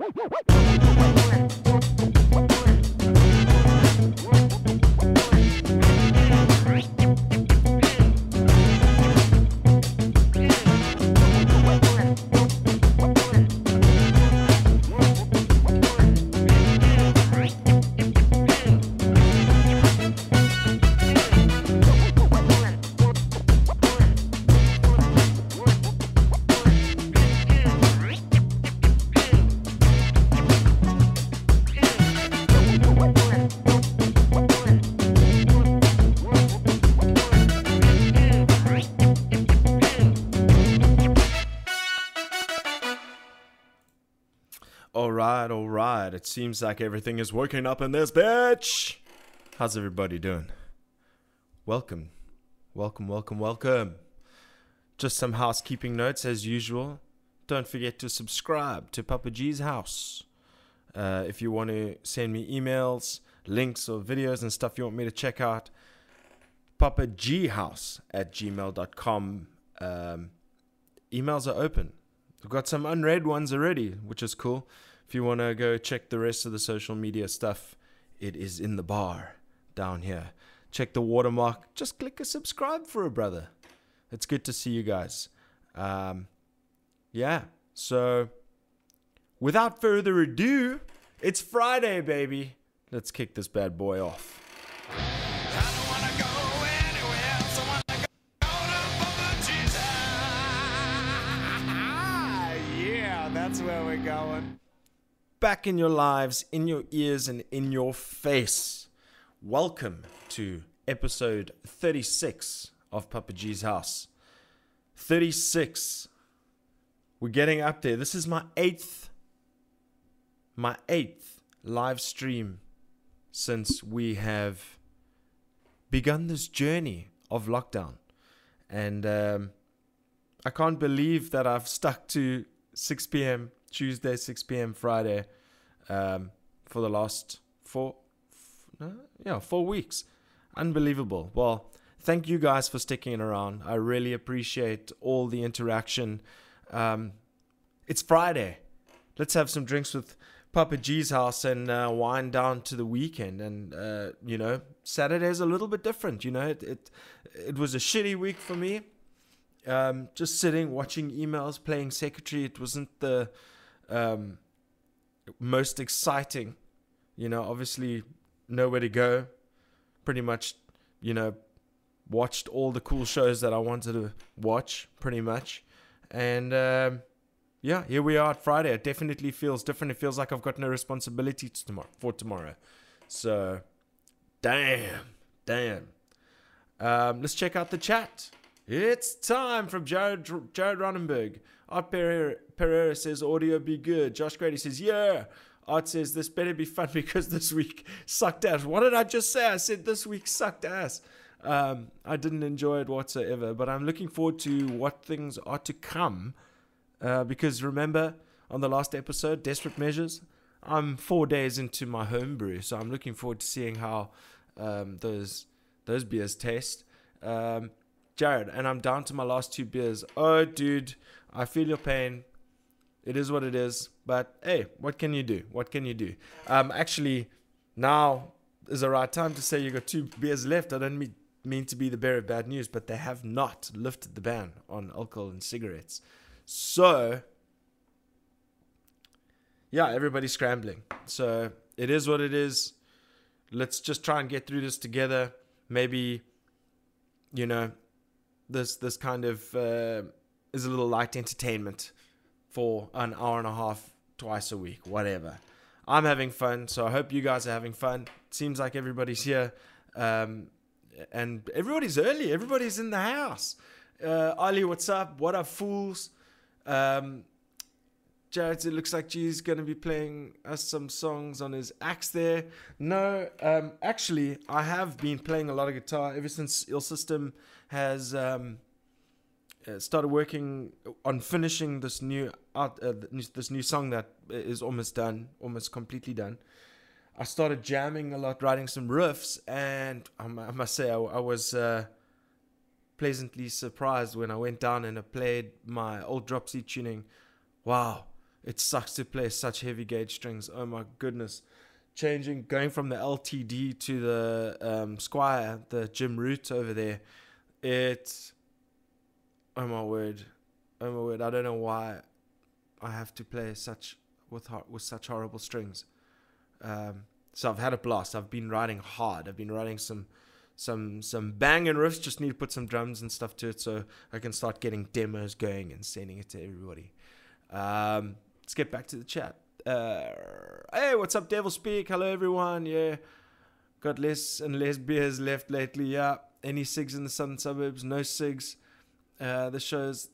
All right, all right. It seems like everything is working up in this bitch. How's everybody doing? Welcome, welcome, welcome, welcome. Just some housekeeping notes as usual. Don't forget to subscribe to Papa G's house. Uh, if you want to send me emails, links, or videos and stuff you want me to check out, Papa G House at gmail.com. Um, emails are open. We've got some unread ones already, which is cool. If you want to go check the rest of the social media stuff, it is in the bar down here. Check the watermark. Just click a subscribe for a brother. It's good to see you guys. Um, yeah. So, without further ado, it's Friday, baby. Let's kick this bad boy off. yeah, that's where we're going. Back in your lives, in your ears, and in your face. Welcome to episode 36 of Papa G's house. 36. We're getting up there. This is my eighth, my eighth live stream since we have begun this journey of lockdown. And um, I can't believe that I've stuck to 6 p.m. Tuesday, 6 p.m. Friday um, for the last four, no, yeah, four weeks. Unbelievable. Well, thank you guys for sticking around. I really appreciate all the interaction. Um, it's Friday. Let's have some drinks with Papa G's house and uh, wind down to the weekend. And uh, you know, Saturday's a little bit different. You know, it it, it was a shitty week for me um, just sitting watching emails playing secretary it wasn't the um, most exciting you know obviously nowhere to go pretty much you know watched all the cool shows that i wanted to watch pretty much. And um, yeah here we are at friday. It definitely feels different. It feels like i've got no responsibility to tomorrow for tomorrow. So damn damn. Um, let's check out the chat. It's time from Jared Jared Ronenberg. Art Pereira, says audio be good. Josh Grady says yeah. Art says this better be fun because this week sucked ass. What did I just say? I said this week sucked ass. Um, I didn't enjoy it whatsoever, but I'm looking forward to what things are to come. Uh, because remember, on the last episode, Desperate Measures, I'm four days into my homebrew, so I'm looking forward to seeing how um, those those beers taste. Um, Jared, and I'm down to my last two beers. Oh, dude, I feel your pain. It is what it is. But hey, what can you do? What can you do? Um, actually, now is the right time to say you got two beers left. I don't mean, mean to be the bearer of bad news, but they have not lifted the ban on alcohol and cigarettes. So, yeah, everybody's scrambling. So it is what it is. Let's just try and get through this together. Maybe, you know, this this kind of uh, is a little light entertainment for an hour and a half twice a week, whatever. I'm having fun, so I hope you guys are having fun. Seems like everybody's here, um, and everybody's early. Everybody's in the house. Uh, Ali, what's up? What up, fools? Um, Jared, it looks like G's going to be playing us some songs on his axe there. No, um, actually, I have been playing a lot of guitar ever since Ill System has um, uh, started working on finishing this new art, uh, this new song that is almost done, almost completely done. I started jamming a lot, writing some riffs, and I must say I, I was uh, pleasantly surprised when I went down and I played my old Drop C tuning. Wow, it sucks to play such heavy gauge strings. Oh my goodness. Changing, going from the LTD to the um, Squier, the Jim Root over there, it. Oh my word. Oh my word. I don't know why I have to play such with with such horrible strings. Um, so I've had a blast. I've been writing hard. I've been writing some some some banging riffs. Just need to put some drums and stuff to it so I can start getting demos going and sending it to everybody. Um, let's get back to the chat. Uh, hey, what's up, Devil Speak? Hello, everyone. Yeah, got less and less beers left lately. Yeah, any cigs in the southern suburbs? No cigs. Uh, the show's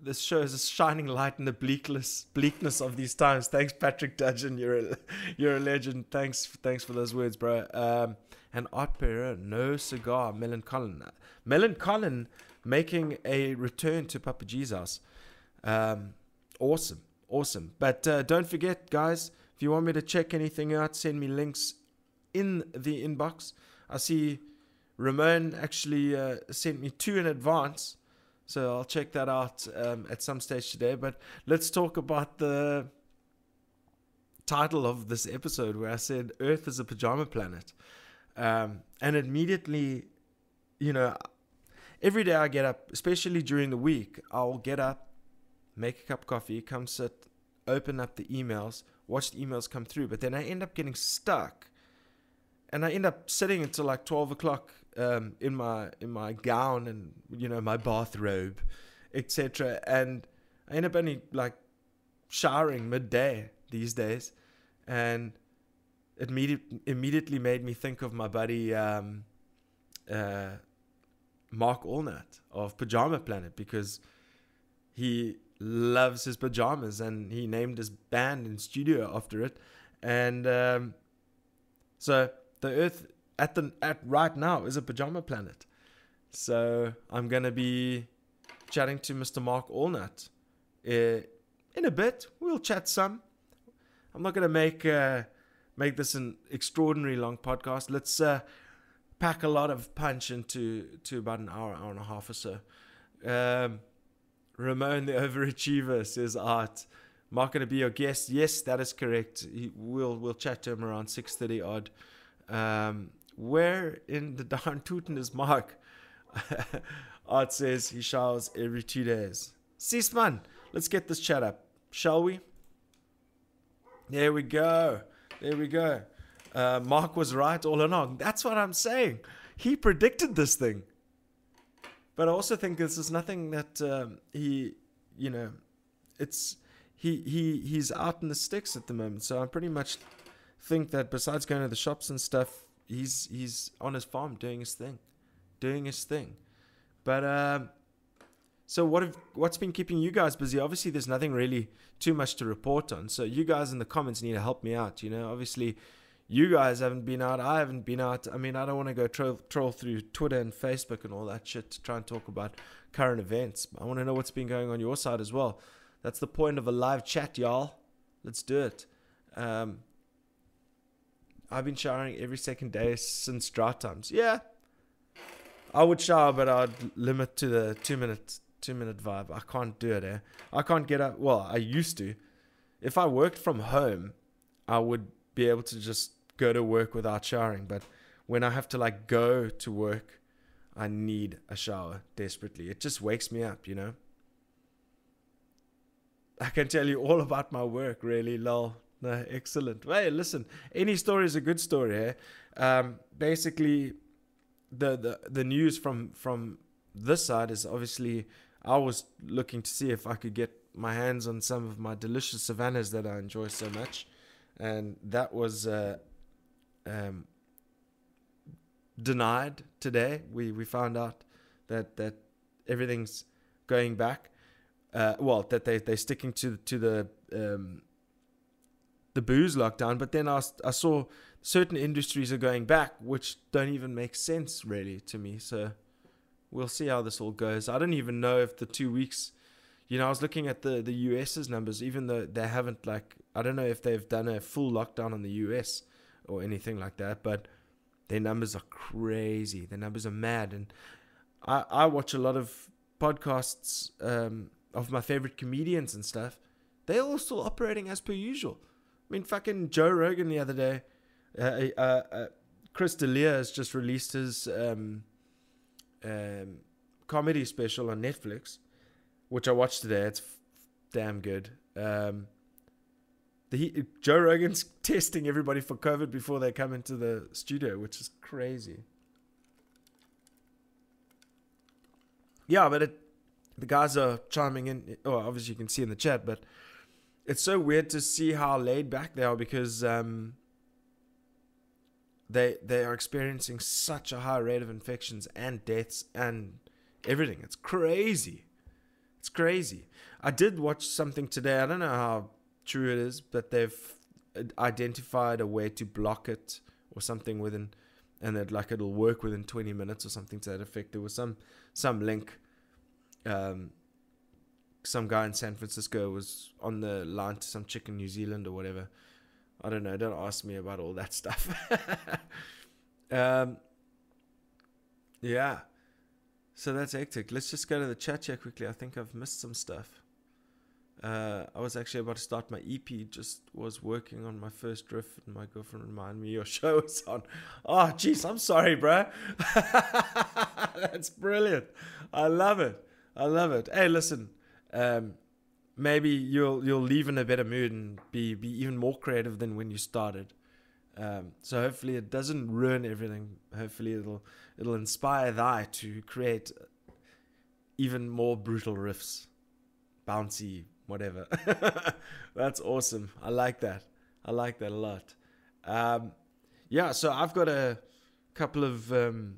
this shows a shining light in the bleakness bleakness of these times. Thanks, Patrick Dudgeon. You're a you're a legend. Thanks thanks for those words, bro. Um, and Art Pereira, no cigar. Melon Collin, Melon Collin making a return to Papa Jesus. Um, awesome, awesome. But uh, don't forget, guys. If you want me to check anything out, send me links in the inbox. I see Ramon actually uh, sent me two in advance. So I'll check that out um, at some stage today. But let's talk about the title of this episode where I said Earth is a pajama planet. Um, and immediately, you know, every day I get up, especially during the week, I'll get up, make a cup of coffee, come sit, open up the emails, watch the emails come through. But then I end up getting stuck. And I end up sitting until like 12 o'clock um, in my in my gown and you know my bathrobe, etc. And I end up only like showering midday these days, and it immediate, immediately made me think of my buddy um, uh, Mark Allnut of Pajama Planet because he loves his pajamas and he named his band and studio after it, and um, so the Earth at the at right now is a pajama planet. So I'm gonna be chatting to Mr. Mark Allnut uh, in a bit. We'll chat some. I'm not gonna make uh, make this an extraordinary long podcast. Let's uh, pack a lot of punch into to about an hour, hour and a half or so. Um, Ramon the overachiever says art. Mark gonna be your guest. Yes, that is correct. He, we'll we'll chat to him around six thirty odd. Um, where in the darn Tooten is Mark? Art says he showers every two days. Sis man, let's get this chat up, shall we? There we go. There we go. Uh, Mark was right all along. That's what I'm saying. He predicted this thing. But I also think this is nothing that um, he, you know, it's he he he's out in the sticks at the moment. So I'm pretty much think that besides going to the shops and stuff, he's he's on his farm doing his thing, doing his thing. But um, so what have what's been keeping you guys busy? Obviously, there's nothing really too much to report on. So you guys in the comments need to help me out. You know, obviously, you guys haven't been out. I haven't been out. I mean, I don't want to go troll, troll through Twitter and Facebook and all that shit to try and talk about current events. I want to know what's been going on your side as well. That's the point of a live chat, y'all. Let's do it. Um, I've been showering every second day since drought times. Yeah, I would shower, but I'd limit to the two minute two minute vibe. I can't do it. Eh? I can't get up. Well, I used to. If I worked from home, I would be able to just go to work without showering. But when I have to like go to work, I need a shower desperately. It just wakes me up, you know. I can tell you all about my work, really, lol. No, excellent. Hey, listen, any story is a good story. Eh? Um, basically, the, the the news from from this side is obviously I was looking to see if I could get my hands on some of my delicious savannas that I enjoy so much, and that was uh, um, denied today. We we found out that that everything's going back. Uh, well, that they they're sticking to to the um, the booze lockdown, but then I, I saw certain industries are going back, which don't even make sense really to me. So we'll see how this all goes. I don't even know if the two weeks, you know, I was looking at the the US's numbers, even though they haven't like, I don't know if they've done a full lockdown on the US or anything like that, but their numbers are crazy. Their numbers are mad, and I I watch a lot of podcasts um, of my favorite comedians and stuff they're all still operating as per usual. I mean, fucking Joe Rogan the other day, uh, uh, uh, Chris D'Elia has just released his um, um, comedy special on Netflix, which I watched today. It's f- damn good. Um, the Joe Rogan's testing everybody for COVID before they come into the studio, which is crazy. Yeah, but it, the guys are chiming in. Oh, obviously you can see in the chat, but it's so weird to see how laid back they are because um, they they are experiencing such a high rate of infections and deaths and everything. It's crazy. It's crazy. I did watch something today. I don't know how true it is, but they've identified a way to block it or something within, and that like it'll work within 20 minutes or something to that effect. There was some some link. Um, some guy in San Francisco was on the line to some chick in New Zealand or whatever. I don't know. Don't ask me about all that stuff. um, yeah. So that's hectic. Let's just go to the chat here quickly. I think I've missed some stuff. Uh, I was actually about to start my EP. Just was working on my first riff, and my girlfriend reminded me your show is on. Oh, jeez, I'm sorry, bro. That's brilliant. I love it. I love it. Hey, listen. Um, maybe you'll you'll leave in a better mood and be be even more creative than when you started. Um, so hopefully it doesn't ruin everything. Hopefully it'll it'll inspire thy to create even more brutal riffs, bouncy, whatever. That's awesome. I like that. I like that a lot. Um, yeah, so I've got a couple of um,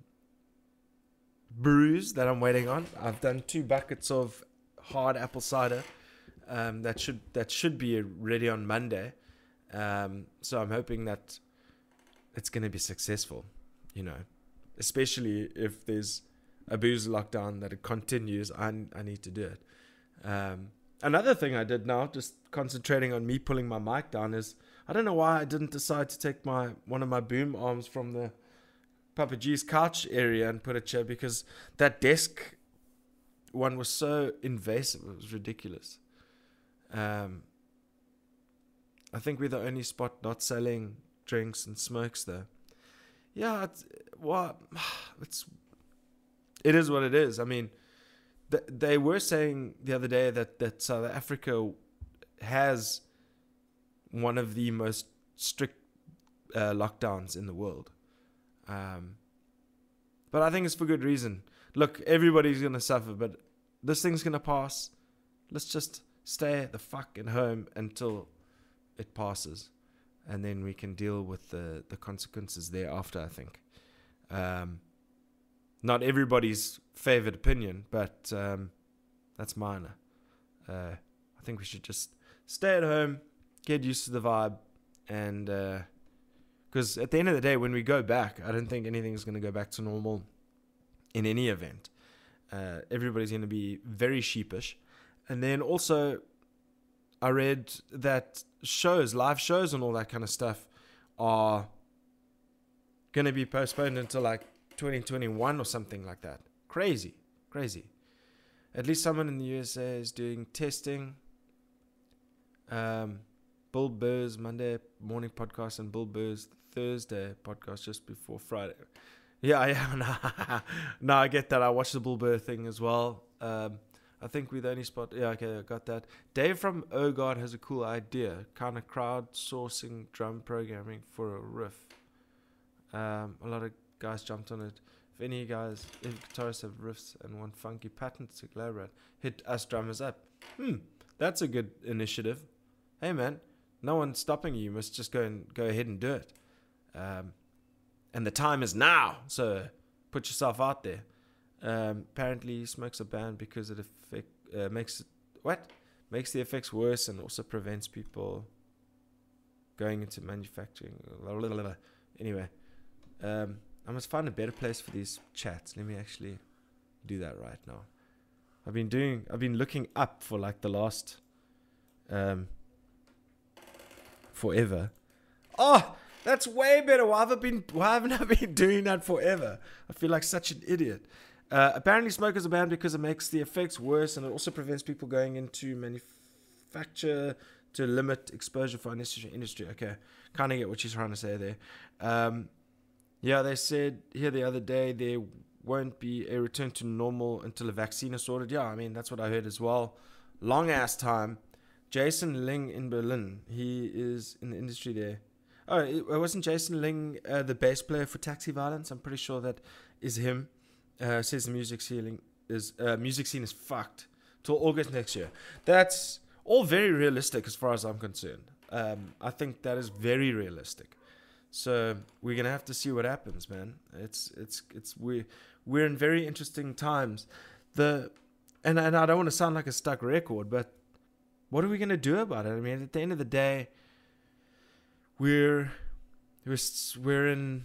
brews that I'm waiting on. I've done two buckets of hard apple cider. Um, that should that should be ready on Monday. Um, so I'm hoping that it's going to be successful. You know, especially if there's a booze lockdown that it continues. I I need to do it. Um, another thing I did now, just concentrating on me pulling my mic down, is I don't know why I didn't decide to take my one of my boom arms from the Papa G's couch area and put a chair because that desk one was so invasive. It was ridiculous. Um, I think we're the only spot not selling drinks and smokes there. Yeah, it's, well, it's it is what it is. I mean, th- they were saying the other day that that South Africa has one of the most strict uh, lockdowns in the world. Um, but I think it's for good reason. Look, everybody's gonna suffer, but this thing's gonna pass. Let's just stay the fuck at home until it passes, and then we can deal with the the consequences thereafter. I think. Um, not everybody's favorite opinion, but um, that's minor. Uh, I think we should just stay at home, get used to the vibe, and because uh, at the end of the day, when we go back, I don't think anything's going to go back to normal in any event. Uh, everybody's going to be very sheepish. And then also, I read that shows, live shows, and all that kind of stuff are going to be postponed until like 2021 or something like that. Crazy, crazy. At least someone in the USA is doing testing. Um, Bill Burr's Monday morning podcast and Bill Burr's Thursday podcast just before Friday. Yeah, yeah, no, no, I get that. I watched the Bill Burr thing as well. Um, I think we're the only spot. Yeah, okay, I got that. Dave from Oh God has a cool idea, kind of crowdsourcing drum programming for a riff. Um, a lot of guys jumped on it. If any guys, if guitarists have riffs and want funky patterns to collaborate, hit us drummers up. Hmm, that's a good initiative. Hey man, no one's stopping you. You must just go and go ahead and do it. Um, and the time is now. So put yourself out there. Um, apparently, smokes are banned because it affect, uh, makes it what makes the effects worse and also prevents people going into manufacturing. Anyway, um, I must find a better place for these chats. Let me actually do that right now. I've been doing. I've been looking up for like the last um, forever. Oh, that's way better. Why have I been? Why haven't I been doing that forever? I feel like such an idiot. Uh, apparently, smoke is a band because it makes the effects worse and it also prevents people going into manufacture to limit exposure for unnecessary industry. Okay, kind of get what she's trying to say there. Um, yeah, they said here the other day there won't be a return to normal until a vaccine is sorted. Yeah, I mean that's what I heard as well. Long ass time. Jason Ling in Berlin. He is in the industry there. Oh, it wasn't Jason Ling uh, the bass player for Taxi Violence? I'm pretty sure that is him. Uh, says the music scene is uh, music scene is fucked till August next year. That's all very realistic as far as I'm concerned. Um, I think that is very realistic. So we're gonna have to see what happens, man. It's it's it's we we're in very interesting times. The and and I don't want to sound like a stuck record, but what are we gonna do about it? I mean, at the end of the day, we're we're we're in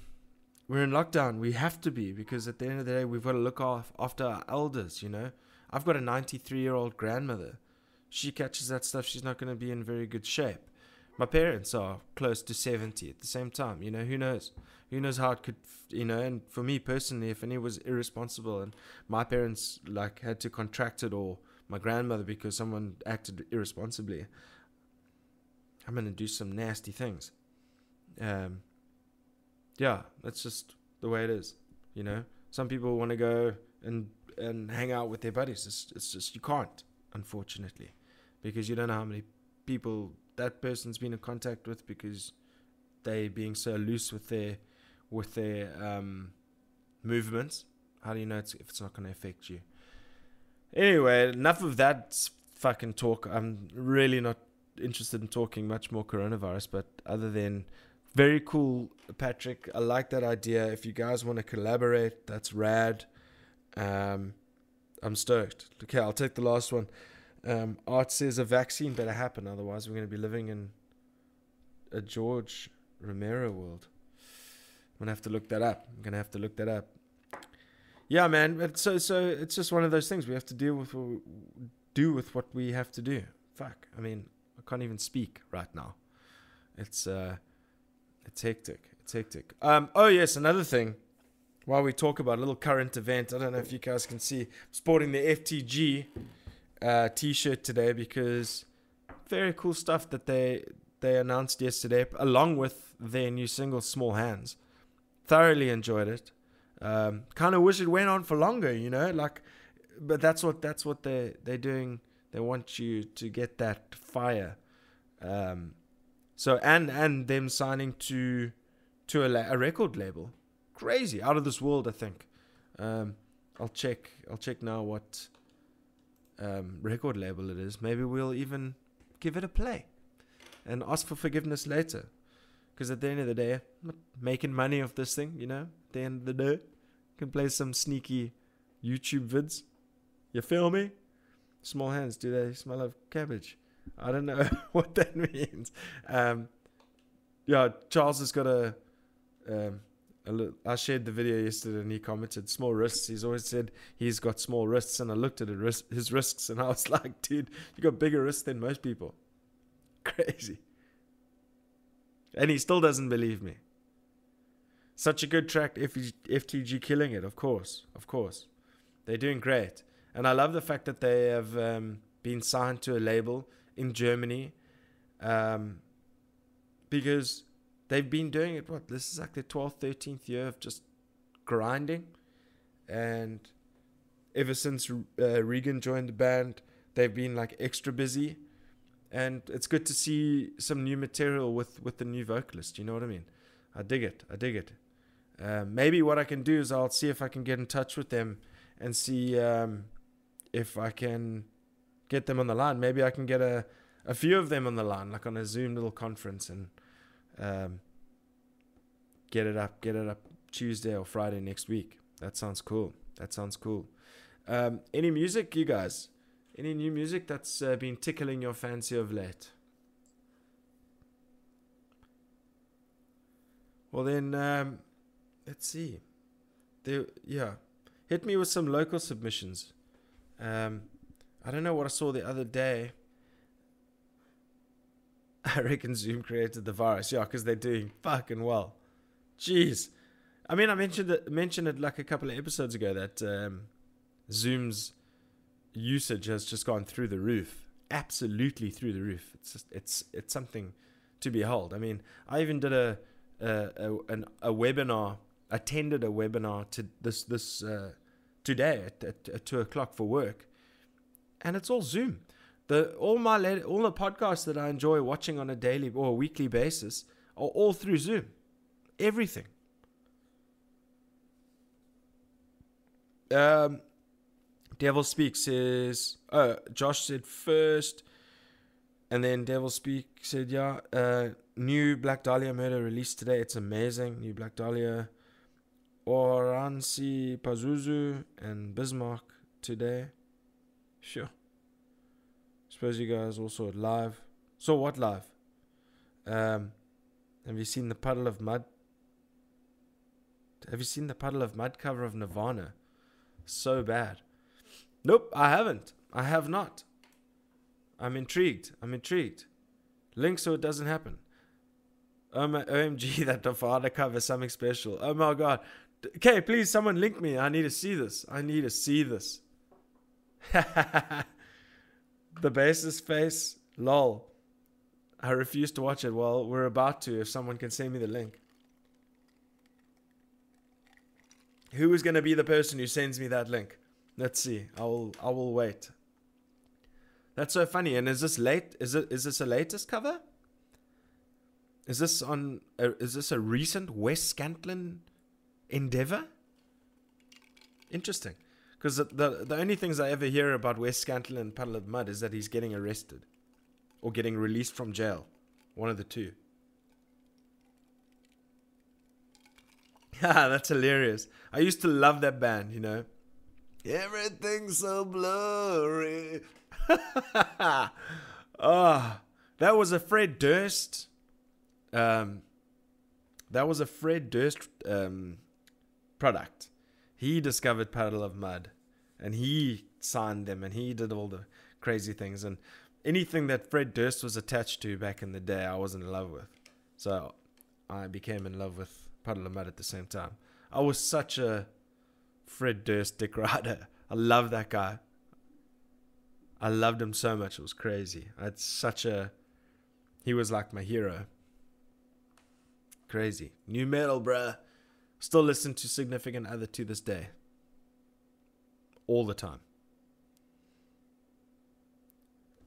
we're in lockdown. We have to be because at the end of the day, we've got to look off after our elders. You know, I've got a 93 year old grandmother. She catches that stuff. She's not going to be in very good shape. My parents are close to 70 at the same time. You know, who knows? Who knows how it could, you know? And for me personally, if any was irresponsible and my parents like had to contract it or my grandmother because someone acted irresponsibly, I'm going to do some nasty things. Um, yeah, that's just the way it is. You know, some people want to go and and hang out with their buddies. It's, it's just you can't, unfortunately, because you don't know how many people that person's been in contact with because they being so loose with their with their um, movements. How do you know it's, if it's not going to affect you? Anyway, enough of that fucking talk. I'm really not interested in talking much more coronavirus, but other than very cool, Patrick. I like that idea. If you guys want to collaborate, that's rad. Um, I'm stoked. Okay, I'll take the last one. Um, Art says a vaccine better happen, otherwise we're going to be living in a George Romero world. I'm gonna have to look that up. I'm gonna have to look that up. Yeah, man. So so it's just one of those things we have to deal with. Do with what we have to do. Fuck. I mean, I can't even speak right now. It's uh it's hectic. It's hectic. Um, oh yes, another thing. While we talk about a little current event, I don't know if you guys can see, I'm sporting the FTG uh, T-shirt today because very cool stuff that they they announced yesterday, along with their new single "Small Hands." Thoroughly enjoyed it. Um, kind of wish it went on for longer, you know, like, but that's what that's what they they're doing. They want you to get that fire. Um, so and and them signing to to a, la- a record label, crazy, out of this world. I think. Um, I'll check. I'll check now what um, record label it is. Maybe we'll even give it a play and ask for forgiveness later. Because at the end of the day, I'm making money off this thing. You know, at the end of the day, can play some sneaky YouTube vids. You feel me? Small hands. Do they smell of cabbage? I don't know what that means. Um, yeah, Charles has got a, um, a li- I shared the video yesterday and he commented small wrists. He's always said he's got small wrists, and I looked at his, wrists and I was like, dude, you got bigger wrists than most people. Crazy. And he still doesn't believe me. Such a good track, FTG killing it, of course, of course. They're doing great. And I love the fact that they have um, been signed to a label in Germany um, because they've been doing it. What this is like their 12th, 13th year of just grinding, and ever since uh, Regan joined the band, they've been like extra busy, and it's good to see some new material with with the new vocalist. You know what I mean? I dig it. I dig it. Uh, maybe what I can do is I'll see if I can get in touch with them and see um, if I can get them on the line. Maybe I can get a, a few of them on the line, like on a Zoom little conference, and um, get it up, get it up Tuesday or Friday next week. That sounds cool. That sounds cool. Um, any music, you guys? Any new music that's uh, been tickling your fancy of late? Well, then, um, let's see. There, yeah, hit me with some local submissions. Um, I don't know what I saw the other day. I reckon Zoom created the virus. Yeah, because they're doing fucking well. Jeez. I mean, I mentioned it, mentioned it like a couple of episodes ago that um, Zoom's usage has just gone through the roof. absolutely through the roof. It's just, it's it's something to behold. I mean, I even did a a, a, an, a webinar, attended a webinar to this this uh, today at, at, at two o'clock for work, and it's all Zoom. The all my all the podcasts that I enjoy watching on a daily or a weekly basis are all through Zoom. Everything. Um, Devil Speak says, oh, Josh said first, and then Devil Speak said, yeah, uh, new Black Dahlia murder released today. It's amazing. New Black Dahlia. Oranssi Pazuzu and Bismarck today. Sure. Suppose you guys also live. So what live? Um, have you seen the Puddle of Mudd? Have you seen the Puddle of Mudd cover of Nirvana? So bad. Nope, I haven't. I have not. I'm intrigued. I'm intrigued. Link so it doesn't happen. Oh my OMG, that Nirvana cover something special. Oh my god. Okay, please, someone link me. I need to see this. I need to see this. the bassist face, lol. I refuse to watch it. Well, we're about to if someone can send me the link. Who is going to be the person who sends me that link? Let's see. I will I will wait. That's so funny. And is this late? Is it is this a latest cover? Is this on? A, is this a recent Wes Scantlin endeavor? Interesting, because the, the the only things I ever hear about Wes Scantlin and Puddle of Mudd is that he's getting arrested, or getting released from jail, one of the two. Yeah, that's hilarious. I used to love that band, you know. Everything's so blurry. oh, that was a Fred Durst. Um, that was a Fred Durst um, product. He discovered Puddle of Mud, and he signed them, and he did all the crazy things. And anything that Fred Durst was attached to back in the day, I was in love with. So I became in love with Puddle of Mudd at the same time. I was such a Fred Durst Dick Rider. I love that guy. I loved him so much. It was crazy. I had such a. He was like my hero. Crazy. Nu metal, bruh. Still listen to Significant Other to this day. All the time.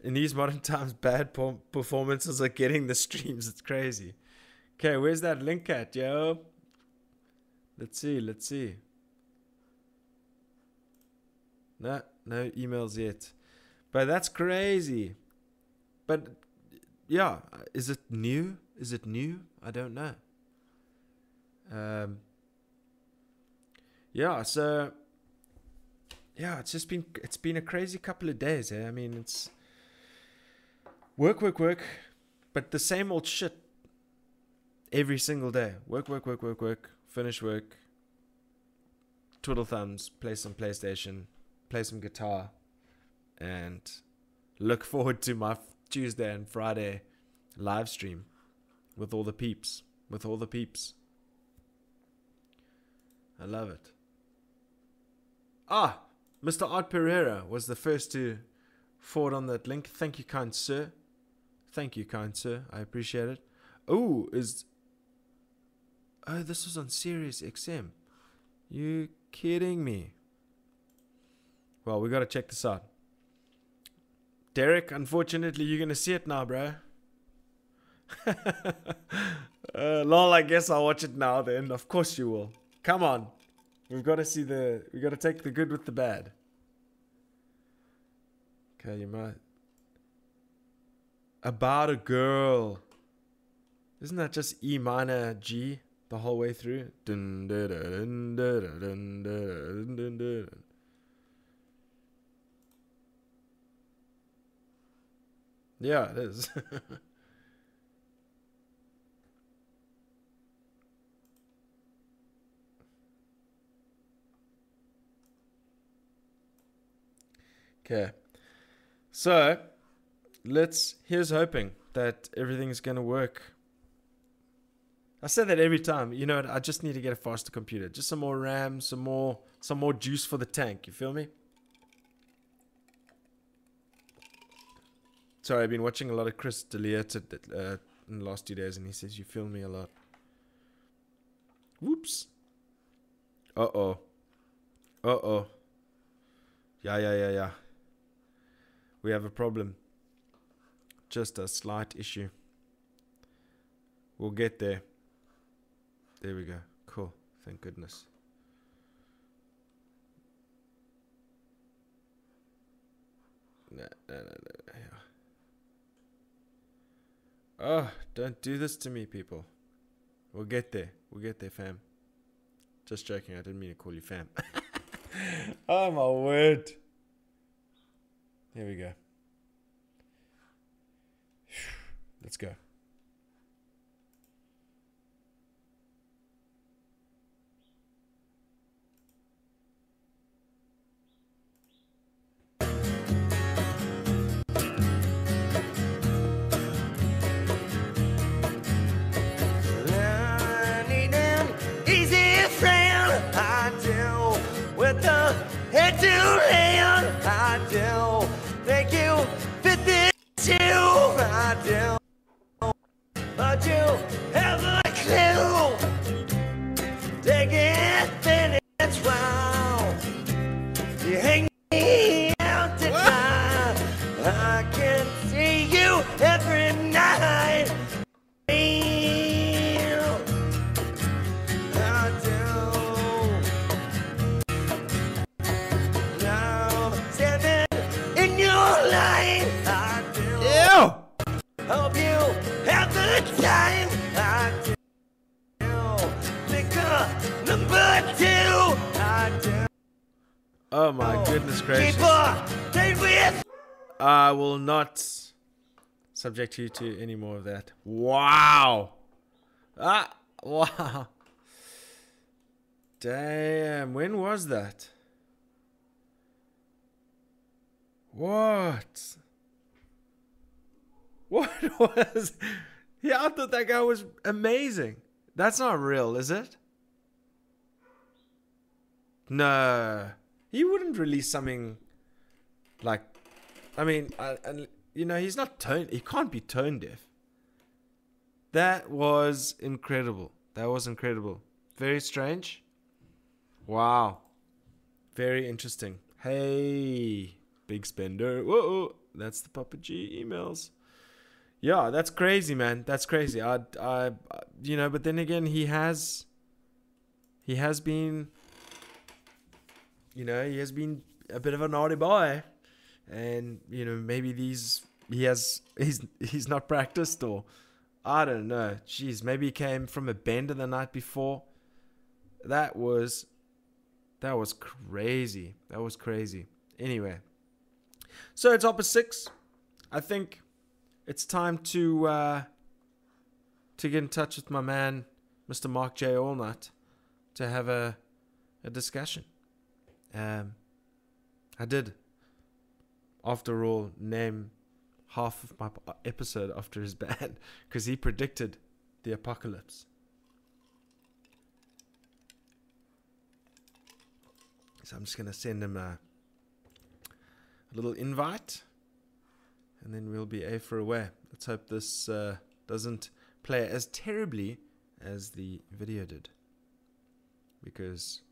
In these modern times, bad performances are getting the streams. It's crazy. Okay, where's that link at, yo? Let's see, let's see. No, no emails yet. But that's crazy. But yeah, is it new? Is it new? I don't know. Um, yeah, so yeah, it's just been it's been a crazy couple of days. Eh? I mean, it's work, work, work, but the same old shit every single day. Work, work, work, work, work. Finish work. Twiddle thumbs. Play some PlayStation. Play some guitar, and look forward to my Tuesday and Friday live stream with all the peeps. With all the peeps. I love it. Ah, Mr. Art Pereira was the first to forward on that link. Thank you, kind sir. Thank you, kind sir. I appreciate it. Oh, is Oh, this was on Sirius XM. You kidding me? Well, we got to check this out. Derek, unfortunately, you're to see it now, bro. uh, lol, I guess I'll watch it now then. Of course you will. Come on. We've got to see the. We've got to take the good with the bad. Okay, you might. About a girl. Isn't that just E minor G the whole way through? Dun, dun, dun, dun, dun, dun, dun, dun. Yeah, it is. Okay. So, let's here's hoping that everything's to work. I say that every time. You know, I just need to get a faster computer. Just some more RAM, some more some more juice for the tank. You feel me? Sorry, I've been watching a lot of Chris D'Elia uh, in the last two days, and he says you feel me a lot. Whoops. Uh oh. Uh oh. Yeah, yeah, yeah, yeah. We have a problem. Just a slight issue. We'll get there. There we go. Cool. Thank goodness. No, no, no, no. Oh, don't do this to me, people. We'll get there. We'll get there, fam. Just joking. I didn't mean to call you fam. oh, my word. Here we go. Let's go. I need an easy friend. I do. With the head to hand. Goodness gracious. Keep on, stay with. I will not subject you to any more of that. Wow. Ah, wow. Damn, when was that? What? What was. Yeah, I thought that guy was amazing. That's not real, is it? No. He wouldn't release something like I mean, I, you know, he's not tone. He can't be tone deaf. That was incredible. That was incredible. Very strange. Wow. Very interesting. Hey, big spender. Whoa, that's the Papa G emails. Yeah, that's crazy, man. That's crazy. I, I, you know, but then again, he has, he has been, you know, he has been a bit of a naughty boy and you know maybe these he has he's he's not practiced or I don't know. Jeez, maybe he came from a bender the night before. That was that was crazy. That was crazy. Anyway, so it's opposite six. I think it's time to uh, to get in touch with my man, Mr. Mark J. Allnut, to have a a discussion. Um, I did after all, name half of my episode after his band because he predicted the apocalypse. So I'm just going to send him a, a little invite and then we'll be A for away. Let's hope this uh, doesn't play as terribly as the video did. Because,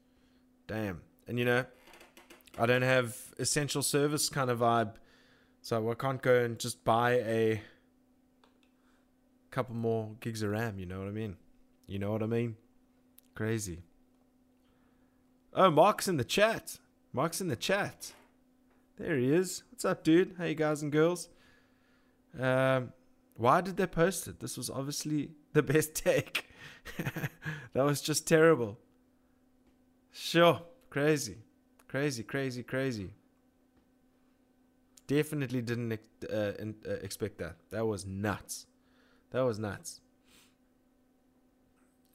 damn. And you know, I don't have essential service kind of vibe, so I can't go and just buy a couple more gigs of RAM. You know what I mean? You know what I mean? Crazy. Oh, Mark's in the chat. Mark's in the chat. There he is. What's up, dude? Hey, guys and girls. Um, why did they post it? This was obviously the best take. that was just terrible. Sure, crazy. Crazy, crazy, crazy. Definitely didn't uh, uh, expect that. That was nuts. That was nuts.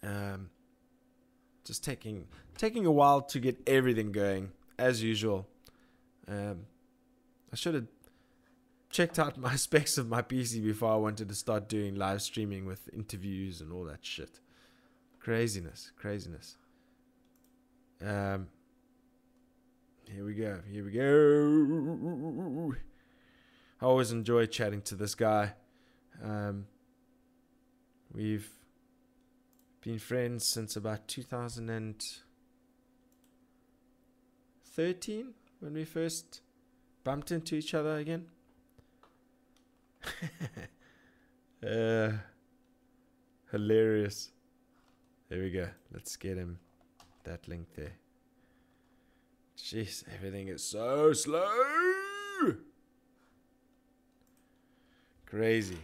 Um, just taking taking a while to get everything going as usual. Um, I should have checked out my specs of my PC before I wanted to start doing live streaming with interviews and all that shit. Craziness, craziness. Um, here we go. Here we go. I always enjoy chatting to this guy. Um, we've been friends since about 2013 when we first bumped into each other again. uh, hilarious. There we go. Let's get him that link there. Jeez, everything is so slow. Crazy.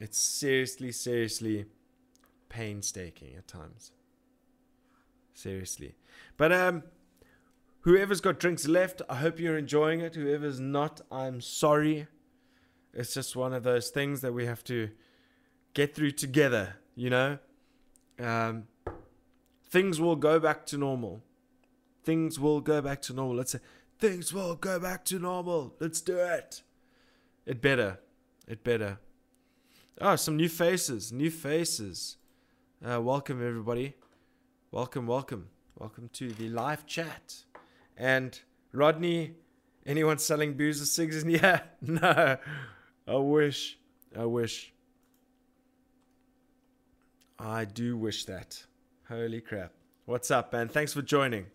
It's seriously, seriously painstaking at times. Seriously. But um whoever's got drinks left, I hope you're enjoying it. Whoever's not, I'm sorry. It's just one of those things that we have to get through together, you know? Um things will go back to normal. Things will go back to normal. Let's say things will go back to normal. Let's do it. It better. It better. Oh, some new faces. New faces. Uh, welcome, everybody. Welcome, welcome. Welcome to the live chat. And Rodney, anyone selling booze or cigs in here? No. I wish. I wish. I do wish that. Holy crap. What's up, man? Thanks for joining.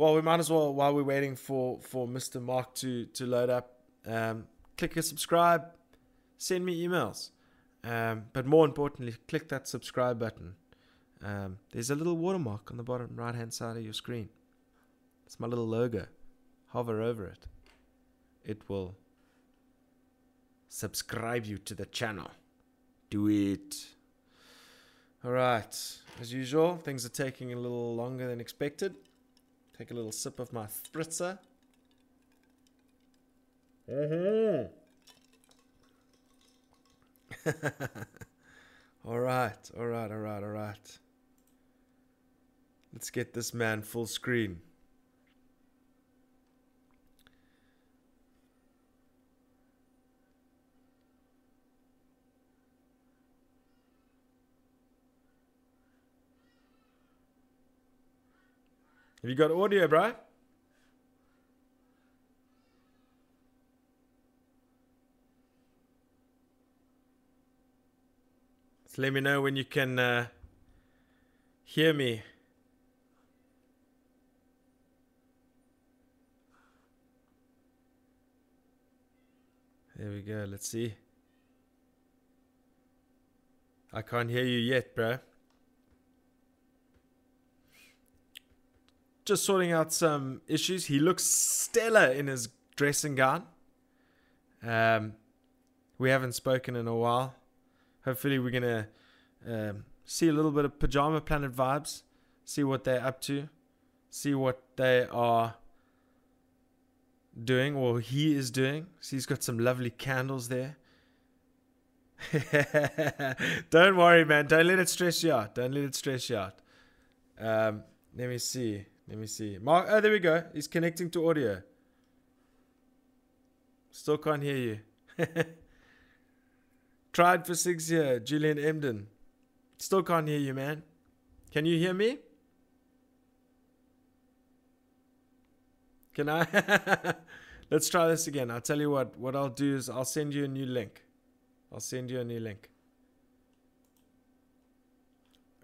Well, we might as well, while we're waiting for, for Mr. Mark to, to load up, um, click a subscribe, send me emails. Um, but more importantly, click that subscribe button. Um, there's a little watermark on the bottom right hand side of your screen. It's my little logo. Hover over it. It will subscribe you to the channel. Do it. All right. As usual, things are taking a little longer than expected. Take a little sip of my spritzer. Mm-hmm. all right, all right, all right, all right. Let's get this man full screen. Have you got audio, bro? So let me know when you can uh, hear me. There we go. Let's see. I can't hear you yet, bro. Just sorting out some issues. He looks stellar in his dressing gown. Um, we haven't spoken in a while. Hopefully, we're gonna um, see a little bit of Pajama Planet vibes. See what they're up to. See what they are doing, or he is doing. He's got some lovely candles there. Don't worry, man. Don't let it stress you out. Don't let it stress you out. Um, let me see. Let me see. Mark. Oh, there we go. He's connecting to audio. Still can't hear you. Tried for six years, Julian Emden. Still can't hear you, man. Can you hear me? Can I? Let's try this again. I'll tell you what. What I'll do is I'll send you a new link. I'll send you a new link.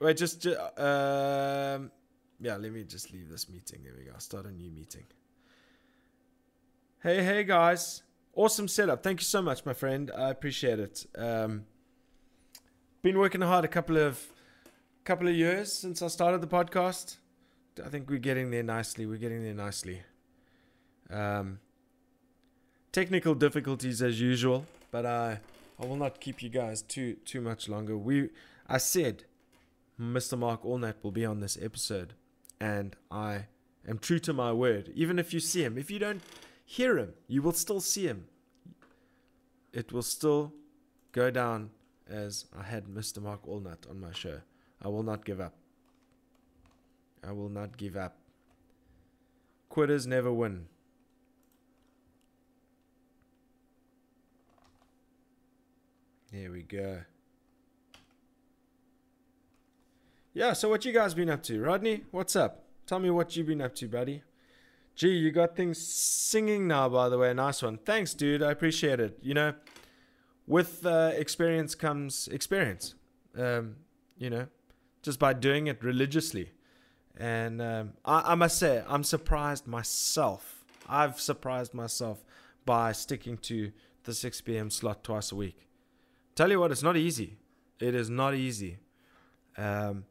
Wait, just, ju- um, yeah. Let me just leave this meeting. There we go. Start a new meeting. Hey, hey, guys awesome setup. Thank you so much, my friend. I appreciate it. Um, been working hard a couple of couple of years since I started the podcast. I think we're getting there nicely. We're getting there nicely. Um, technical difficulties as usual, but I I will not keep you guys too too much longer. We I said Mr. Mark Allnut will be on this episode, and I am true to my word. Even if you see him, if you don't hear him. You will still see him. It will still go down as I had Mr. Mark Allnut on my show. I will not give up. I will not give up. Quitters never win. Here we go. Yeah, so what you guys been up to? Rodney, what's up? Tell me what you've been up to, buddy. Gee, you got things singing now, by the way. Nice one. Thanks, dude. I appreciate it. You know, with uh, experience comes experience. Um, you know, just by doing it religiously. And um, I, I must say, I'm surprised myself. I've surprised myself by sticking to the 6 p.m. slot twice a week. Tell you what, it's not easy. It is not easy. Um,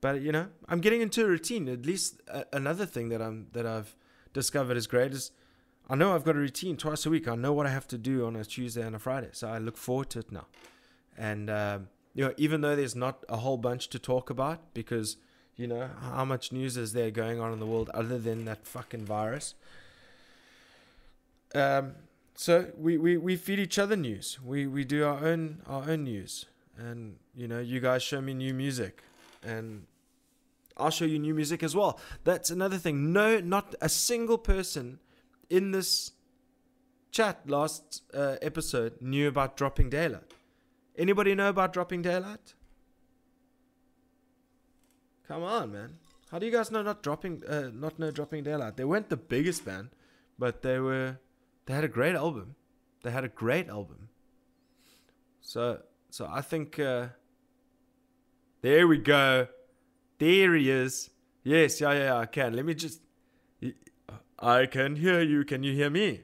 but you know, I'm getting into a routine. At least uh, another thing that I'm that I've discovered is great is I know I've got a routine twice a week. I know what I have to do on a Tuesday and a Friday, so I look forward to it now. And um, you know, even though there's not a whole bunch to talk about because you know how much news is there going on in the world other than that fucking virus. Um, so we, we, we feed each other news. We we do our own our own news, and you know, you guys show me new music and I'll show you new music as well. That's another thing. No, not a single person in this chat last uh, episode knew about dropping daylight. Anybody know about dropping daylight? Come on, man. How do you guys know not dropping uh, not know dropping daylight? They weren't the biggest band, but they were they had a great album. They had a great album. So so I think uh, there we go. There he is. Yes, yeah, yeah, I can. Let me just. I can hear you. Can you hear me?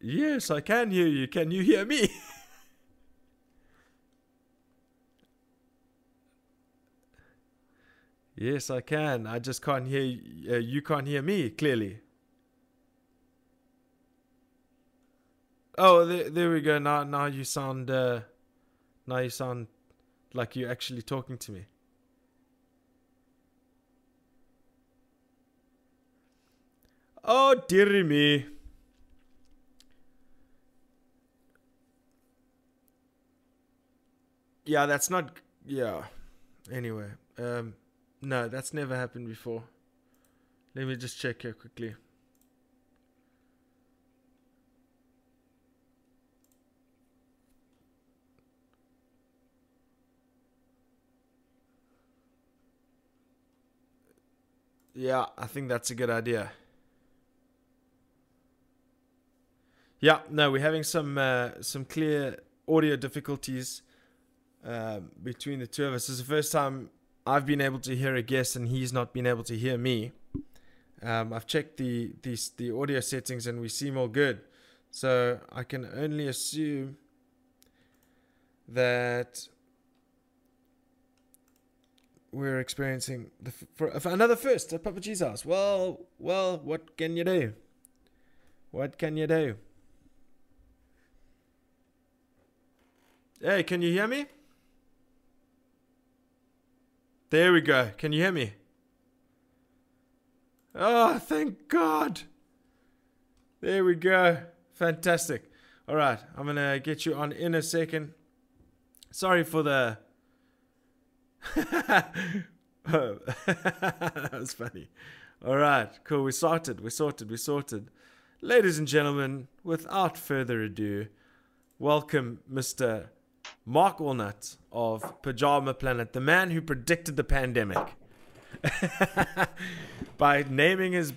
Yes, I can hear you. Can you hear me? yes, I can. I just can't hear. Uh, you can't hear me clearly. Oh, there, there we go. Now, now you sound, uh, now you sound like you're actually talking to me. Oh, dearie me. Yeah, that's not. Yeah. Anyway, um, no, that's never happened before. Let me just check here quickly. Yeah, I think that's a good idea. Yeah, no, we're having some uh, some clear audio difficulties uh, between the two of us. This is the first time I've been able to hear a guest and he's not been able to hear me. Um, I've checked the, the the audio settings and we seem all good, so I can only assume that we're experiencing the for, for another first at Papa G's house. Well, well, what can you do? What can you do? Hey, can you hear me? There we go. Can you hear me? Oh, thank God. There we go. Fantastic. All right, I'm going to get you on in a second. Sorry for the that was funny. All right, cool. We sorted. We sorted. We sorted. Ladies and gentlemen, without further ado, welcome Mr. Mark Allnut of Pajama Planet, the man who predicted the pandemic by naming his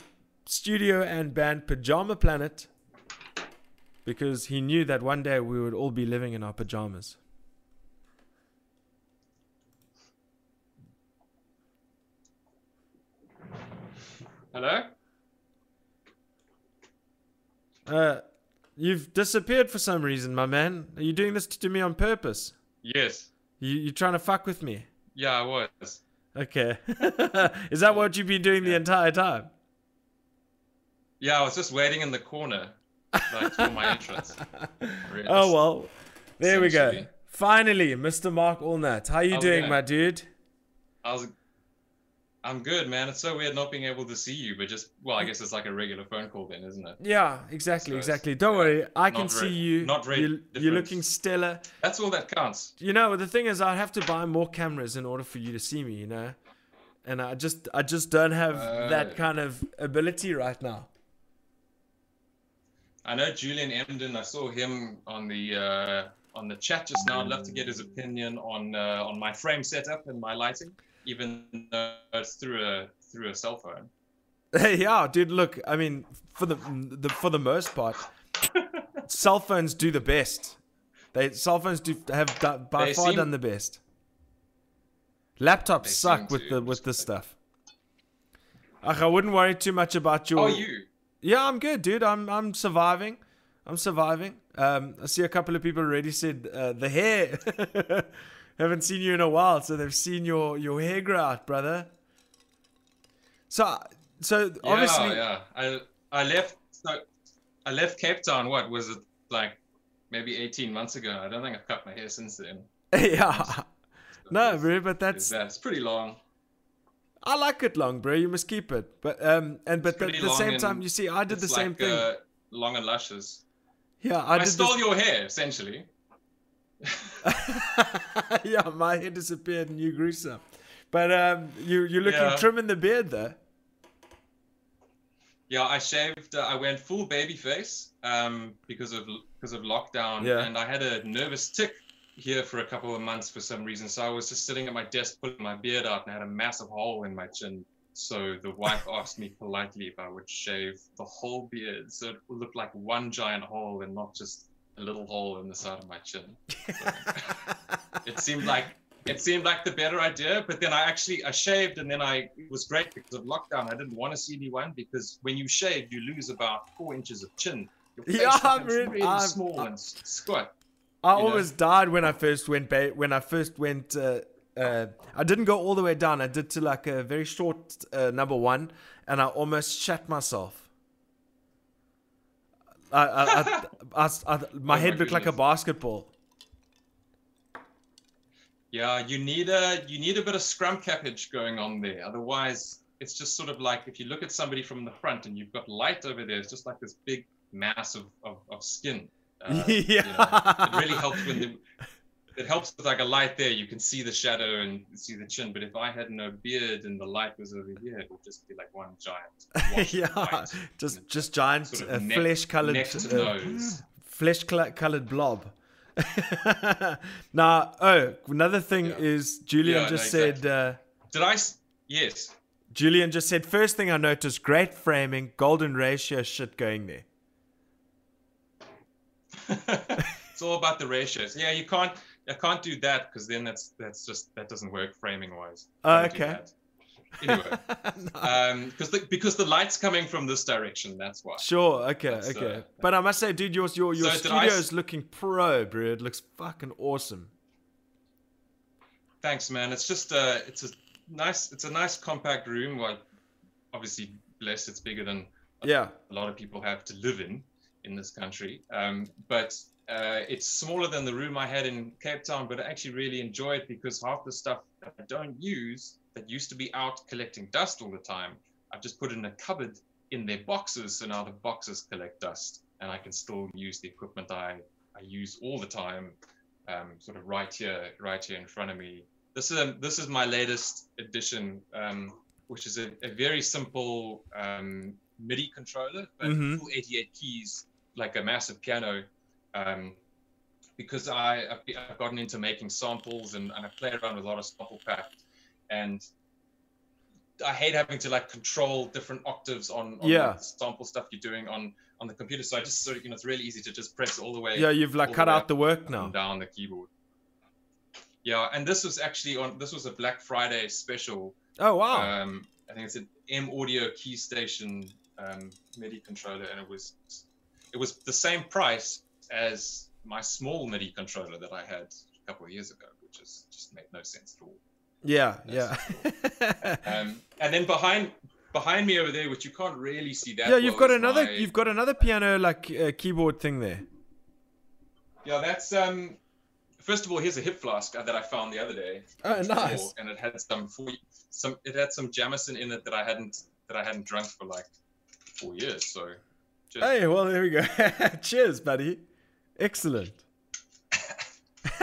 studio and band Pajama Planet because he knew that one day we would all be living in our pajamas. Hello? Uh, you've disappeared for some reason, my man. Are you doing this to me on purpose? Yes. You you trying to fuck with me? Yeah, I was. Okay. Is that what you've been doing the entire time? Yeah, I was just waiting in the corner, like for my entrance. Really, Oh well, there we go. Finally, Mr. Mark Allnut. How are you Oh, doing, yeah. my dude? I was. I'm good, man. It's so weird not being able to see you, but just well, I guess it's like a regular phone call then, isn't it? Yeah, exactly, So exactly. Don't uh, worry, I can see you. not very you you're looking stellar. That's all that counts. You know, the thing is, I'd have to buy more cameras in order for you to see me. You know, and I just, I just don't have that Uh. kind of ability right now. I know Julian Emden. I saw him on the uh, on the chat just now. I'd love to get his opinion on uh, on my frame setup and my lighting, even though it's through a through a cell phone. yeah, dude. Look, I mean, for the, the for the most part, cell phones do the best. They cell phones do have done, by They far seem- done the best. Laptops suck with the with this stuff. Ach, I wouldn't worry too much about your. Oh, you? Yeah, I'm good, dude. I'm I'm surviving. I'm surviving. Um, I see a couple of people already said uh, the hair. Haven't seen you in a while, so they've seen your your hair grow out, brother. So so obviously, yeah, yeah. I I left. So I left Cape Town. What was it like? Maybe 18 months ago. I don't think I've cut my hair since then. yeah. No, bro, but that's that. It's pretty long. I like it long, bro. You must keep it. But um, and but at the same time, you see, I did the same like, thing. Uh, long and luscious. yeah, I, I, did stole this- your hair, essentially. yeah, my hair disappeared and you grew some. But um, you you're looking Yeah. trim in the beard though. Yeah, I shaved. Uh, I went full baby face um, because of because of lockdown, Yeah. and I had a nervous tick here for a couple of months for some reason. So I was just sitting at my desk pulling my beard out, and I had a massive hole in my chin. So the wife asked me politely if I would shave the whole beard, so it would look like one giant hole and not just a little hole in the side of my chin. it seemed like it seemed like the better idea but then i actually i shaved and then i it was great because of lockdown i didn't want to see anyone because when you shave you lose about four inches of chin your face Yeah, man, really I'm- small and squat I you know? almost died when I first went. Ba- when I first went, uh, uh, I didn't go all the way down. I did to like a very short uh, number one, and I almost shat myself. I, I, I, I, I, my Oh my head looked like a basketball. yeah you need a you need a bit of scrum cappage going on there otherwise it's just sort of like if you look at somebody from the front and you've got light over there it's just like this big mass of, of, of skin Uh, you know, yeah, it really helps when the it helps with like a light there you can see the shadow and see the chin but if i had no beard and the light was over here it would just be like one giant yeah, light. just just giant Sort of uh, neck- flesh colored neck to uh, nose flesh colored blob. now, oh, another thing Yeah. is Julian Yeah, no, just said. Uh, did i s- yes Julian just said, first thing I noticed, great framing, golden ratio shit going there. it's all about the ratios yeah you can't i can't do that because then that's that's just that doesn't work framing wise do okay. anyway um because the because the light's coming from this direction that's why Sure, okay, That's, okay. uh, but I must say, dude, your your, your So studio is looking pro, bro. It looks fucking awesome. Thanks, man. It's just uh, it's a nice, it's a nice compact room. Well, obviously blessed, it's bigger than Yeah. a lot of people have to live in in this country. Um, but uh, it's smaller than the room I had in Cape Town. But I actually really enjoy it because half the stuff that I don't use that used to be out collecting dust all the time, I've just put in a cupboard in their boxes. So now the boxes collect dust, and I can still use the equipment I I use all the time. Um, sort of right here, right here in front of me. This is um, this is my latest edition, um, which is a, a very simple um, MIDI controller, but Mhm. full 88 keys, like a massive piano. Um, because I, I've, gotten into making samples and, and I play around with a lot of sample pack, and I hate having to like control different octaves on, on Yeah. the sample stuff you're doing on on the computer. So I just sort of you know it's really easy to just press all the way Yeah, you've like cut the out the work now. down the keyboard. Yeah, and this was actually on. This was a Black Friday special. Oh wow. Um, I think it's an M-Audio Keystation um, MIDI controller, and it was it was the same price as my small MIDI controller that I had a couple of years ago, which is just made no sense at all. yeah, yeah. Um, and then behind behind me over there, which you can't really see that. yeah, you've well, got another my- you've got another piano like uh, keyboard thing there. Yeah, that's um. First of all, here's a hip flask that I found the other day. Oh, before, nice. And it had some four, some it had some Jameson in it that I hadn't that I hadn't drunk for like four years. So, just, Hey, well there we go. Cheers, buddy. Excellent.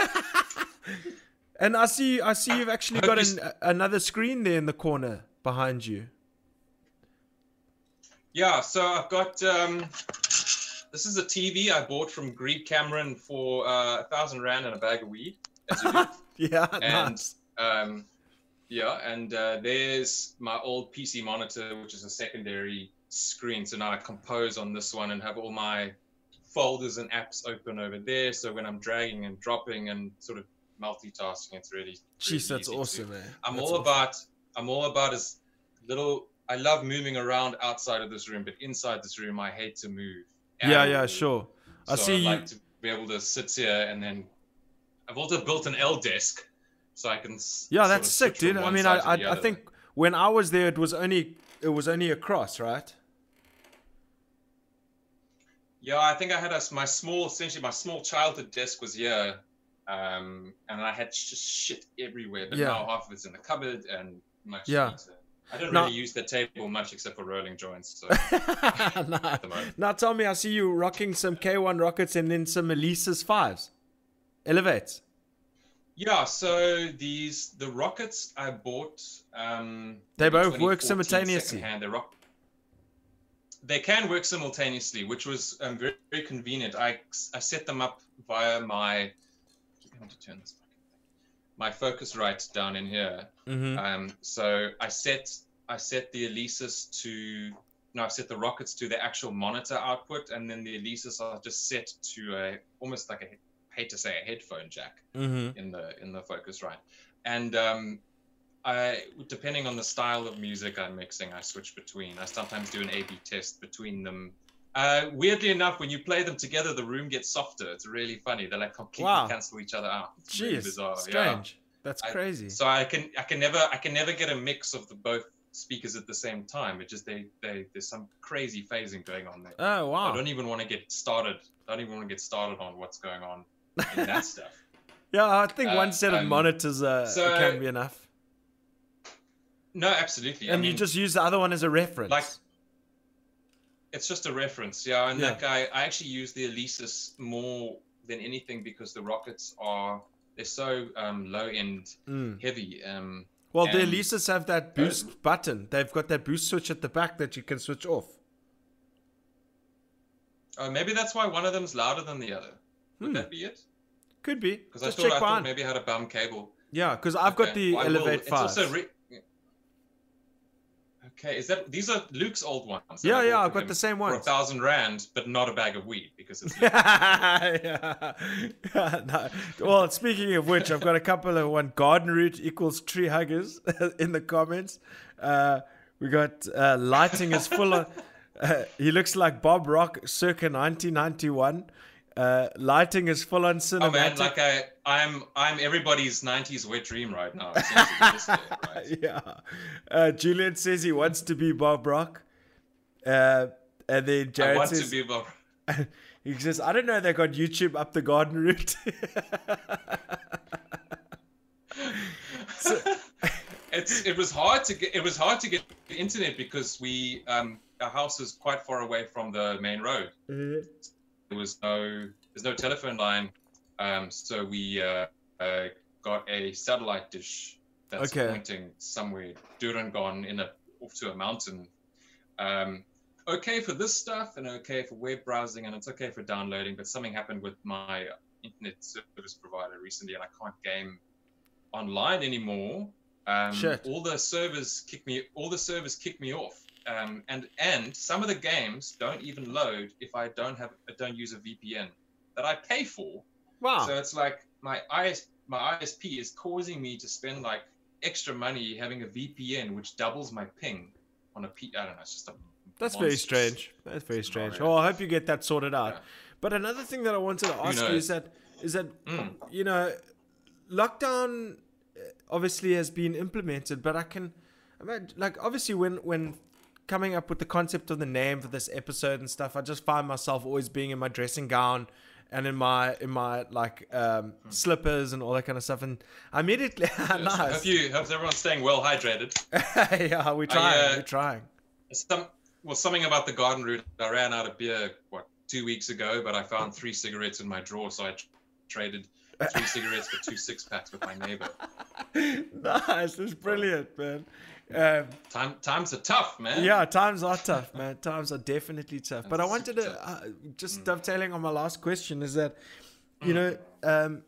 and I see I see you've actually got an, another screen there in the corner behind you. yeah. So I've got um, this is a TV I bought from Greed Cameron for uh, a thousand rand and a bag of weed. yeah, And- nice. um, yeah, and uh, there's my old PC monitor, which is a secondary screen. So now I compose on this one and have all my folders and apps open over there. So when I'm dragging and dropping and sort of multitasking, it's really, really Jeez, that's to- awesome, man. I'm That's all awesome. about I'm all about as little. I love moving around outside of this room, but inside this room, I hate to move. Yeah, yeah, sure. I So see I'd you. like to be able to sit here and then. I've also built an L desk, so I can. Yeah, that's sick, dude. I mean, I, I, I think when I was there, it was only it was only across, right? Yeah, I think I had a, my small, essentially my small childhood desk was here, um, and I had just shit everywhere. But Yeah. now half of it's in the cupboard and much. Yeah. I don't Now- really use the table much except for rolling joints. So nah. Now tell me, I see you rocking some K1 rockets and then some Alesis fives. Elevates. yeah, so these the rockets I bought. Um, They both work simultaneously. secondhand, They rock. They can work simultaneously, which was um, very, very convenient. I I set them up via my. I want to turn this. fucking thing. My Focusrite down in here. Mm-hmm. Um, so I set I set the Alesis to no, I set the rockets to the actual monitor output, and then the Alesis are just set to a almost like a hate to say a headphone jack Mm-hmm. in the in the Focusrite, and um, I depending on the style of music I'm mixing, I switch between. I sometimes do an A/B test between them. Uh, weirdly enough, when you play them together, the room gets softer. It's really funny. They like completely Wow. cancel each other out. It's really Jeez, bizarre. yeah. strange. That's I- crazy. So I can I can never I can never get a mix of the both speakers at the same time. It just they they there's some crazy phasing going on there. oh wow! I don't even want to get started. I don't even want to get started on what's going on in that stuff. Yeah, I think Uh, one set of um, monitors uh, so- can be enough, No, absolutely. I and mean, you just use the other one as a reference. like it's just a reference, yeah. And Yeah. like I, I actually use the Alesis more than anything because the rockets are they're so um, low end Mm. heavy. Um, Well, the Alesis have that boost button. They've got that boost switch at the back that you can switch off. oh, maybe that's why one of them's louder than the other. Would Hmm. that be it? Could be. Because I Just thought check I thought maybe I had a bum cable. Yeah, because I've got the well, I. Elevate It's Five. also re- okay, is that these are Luke's old ones? Yeah, yeah, I've got the same one. for a thousand rand, but not a bag of weed because it's yeah. no. Well, speaking of which, I've got a couple of one garden route equals tree huggers in the comments. Uh, we got uh, lighting is full of. Uh, he looks like Bob Rock circa 1991. Uh, lighting is full on cinematic. Oh man, like I, I'm, I'm everybody's '90s wet dream right now. essentially, this day, right? yeah. Uh, Julian says he wants to be Bob Rock. Uh, and then I Jared want says, to be Bob. he says, I don't know, they got YouTube up the garden route. It's, it was hard to get, it was hard to get the internet because we, um, our house is quite far away from the main road. There was no there's no telephone line um, so we uh, uh, got a satellite dish that's Okay. pointing somewhere Durangon in a off to a mountain. Um, okay for this stuff and okay for web browsing and it's okay for downloading but something happened with my internet service provider recently and I can't game online anymore. Um, all the servers kick me all the servers kick me off um, and and some of the games don't even load if I don't have don't use a VPN that I pay for. wow. So it's like my IS my ISP is causing me to spend like extra money having a VPN which doubles my ping on a P. I don't know. It's just a That's very strange. That's very strange. Oh, I hope you get that sorted out. Yeah. But another thing that I wanted to ask you is that is that Mm. you know, lockdown uh, obviously has been implemented, but I can like obviously when when coming up with the concept of the name for this episode and stuff, I just find myself always being in my dressing gown and in my in my like um, slippers and all that kind of stuff. And I immediately Yes. Hope nice. you hope everyone's staying well hydrated. yeah, we're trying. uh, we're trying. Some well something about the garden route. I ran out of beer what two weeks ago, but I found three cigarettes in my drawer, so I tr- traded three cigarettes for two six packs with my neighbor. nice. That's brilliant, man. Um, Time times are tough, man. yeah, times are tough, man. Times are definitely tough. But I wanted to uh, just dovetailing on my last question is that, you know, um,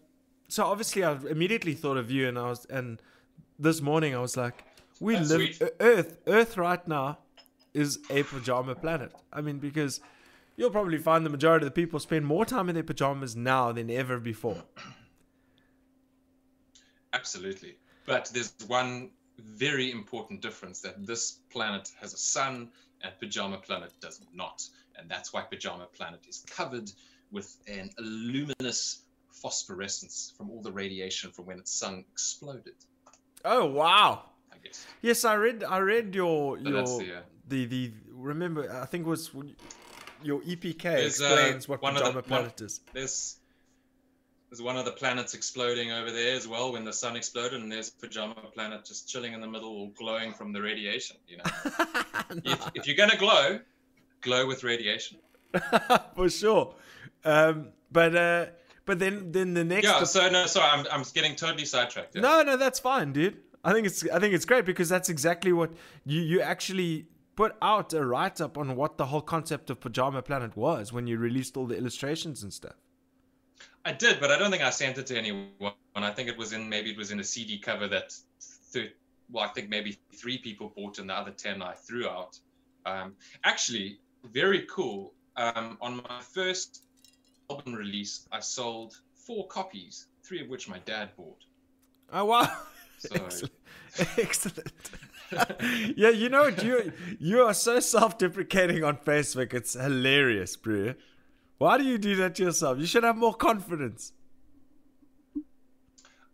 so obviously I immediately thought of you, and I was, and this morning I was like, we That's live sweet. E- Earth. Earth right now is a pajama planet. I mean, because you'll probably find the majority of the people spend more time in their pajamas now than ever before. Absolutely. But there's one very important difference that this planet has a sun and Pajama Planet does not. And that's why Pajama Planet is covered with an luminous phosphorescence from all the radiation from when its sun exploded, Oh wow! I guess. Yes, I read. I read your So your the, uh, the the. Remember, I think it was when- your EPK uh, explains what of the- pajama one- planet is. There's there's one of the planets exploding over there as well when the sun exploded, and there's Pajama Planet just chilling in the middle, glowing from the radiation. You know, if, if you're gonna glow, glow with radiation. for sure. Um, but uh, but then then the next. Yeah. So no, sorry, I'm I'm getting totally sidetracked. yeah. no, no, that's fine, dude. I think it's I think it's great because that's exactly what you you actually put out a write up on what the whole concept of pajama planet was when you released all the illustrations and stuff. I did, but I don't think I sent it to anyone. I think it was in maybe it was in a CD cover that, thir- well, I think maybe three people bought, and the other ten I threw out. Um, actually, very cool. Um, on my first album release, I sold four copies, three of which my dad bought. Oh wow! So Excellent. Excellent. yeah, you know? You you are so self-deprecating on Facebook. It's hilarious, bro. Why do you do that to yourself? You should have more confidence.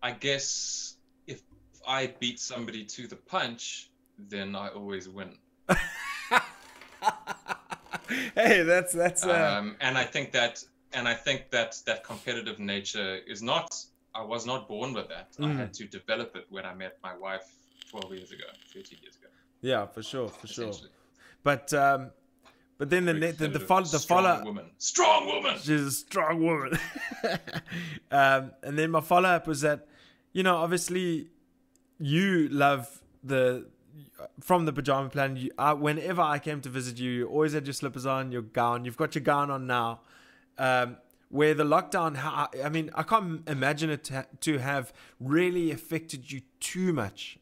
I guess if I beat somebody to the punch, then I always win. Hey, that's that's uh, um, and I think that and I think that that competitive nature is not I was not born with that. I Mm. had to develop it when I met my wife 12 years ago, 13 years ago. yeah, for sure, for sure. But um, but then the Very the the, follow, the strong follow woman, strong woman. she's a strong woman. um, and then my follow up was that, you know, obviously, you love the from the pajama plan. You, uh, whenever I came to visit you, you always had your slippers on, your gown. You've got your gown on now. Um, where the lockdown, I mean, I can't imagine it to have really affected you too much.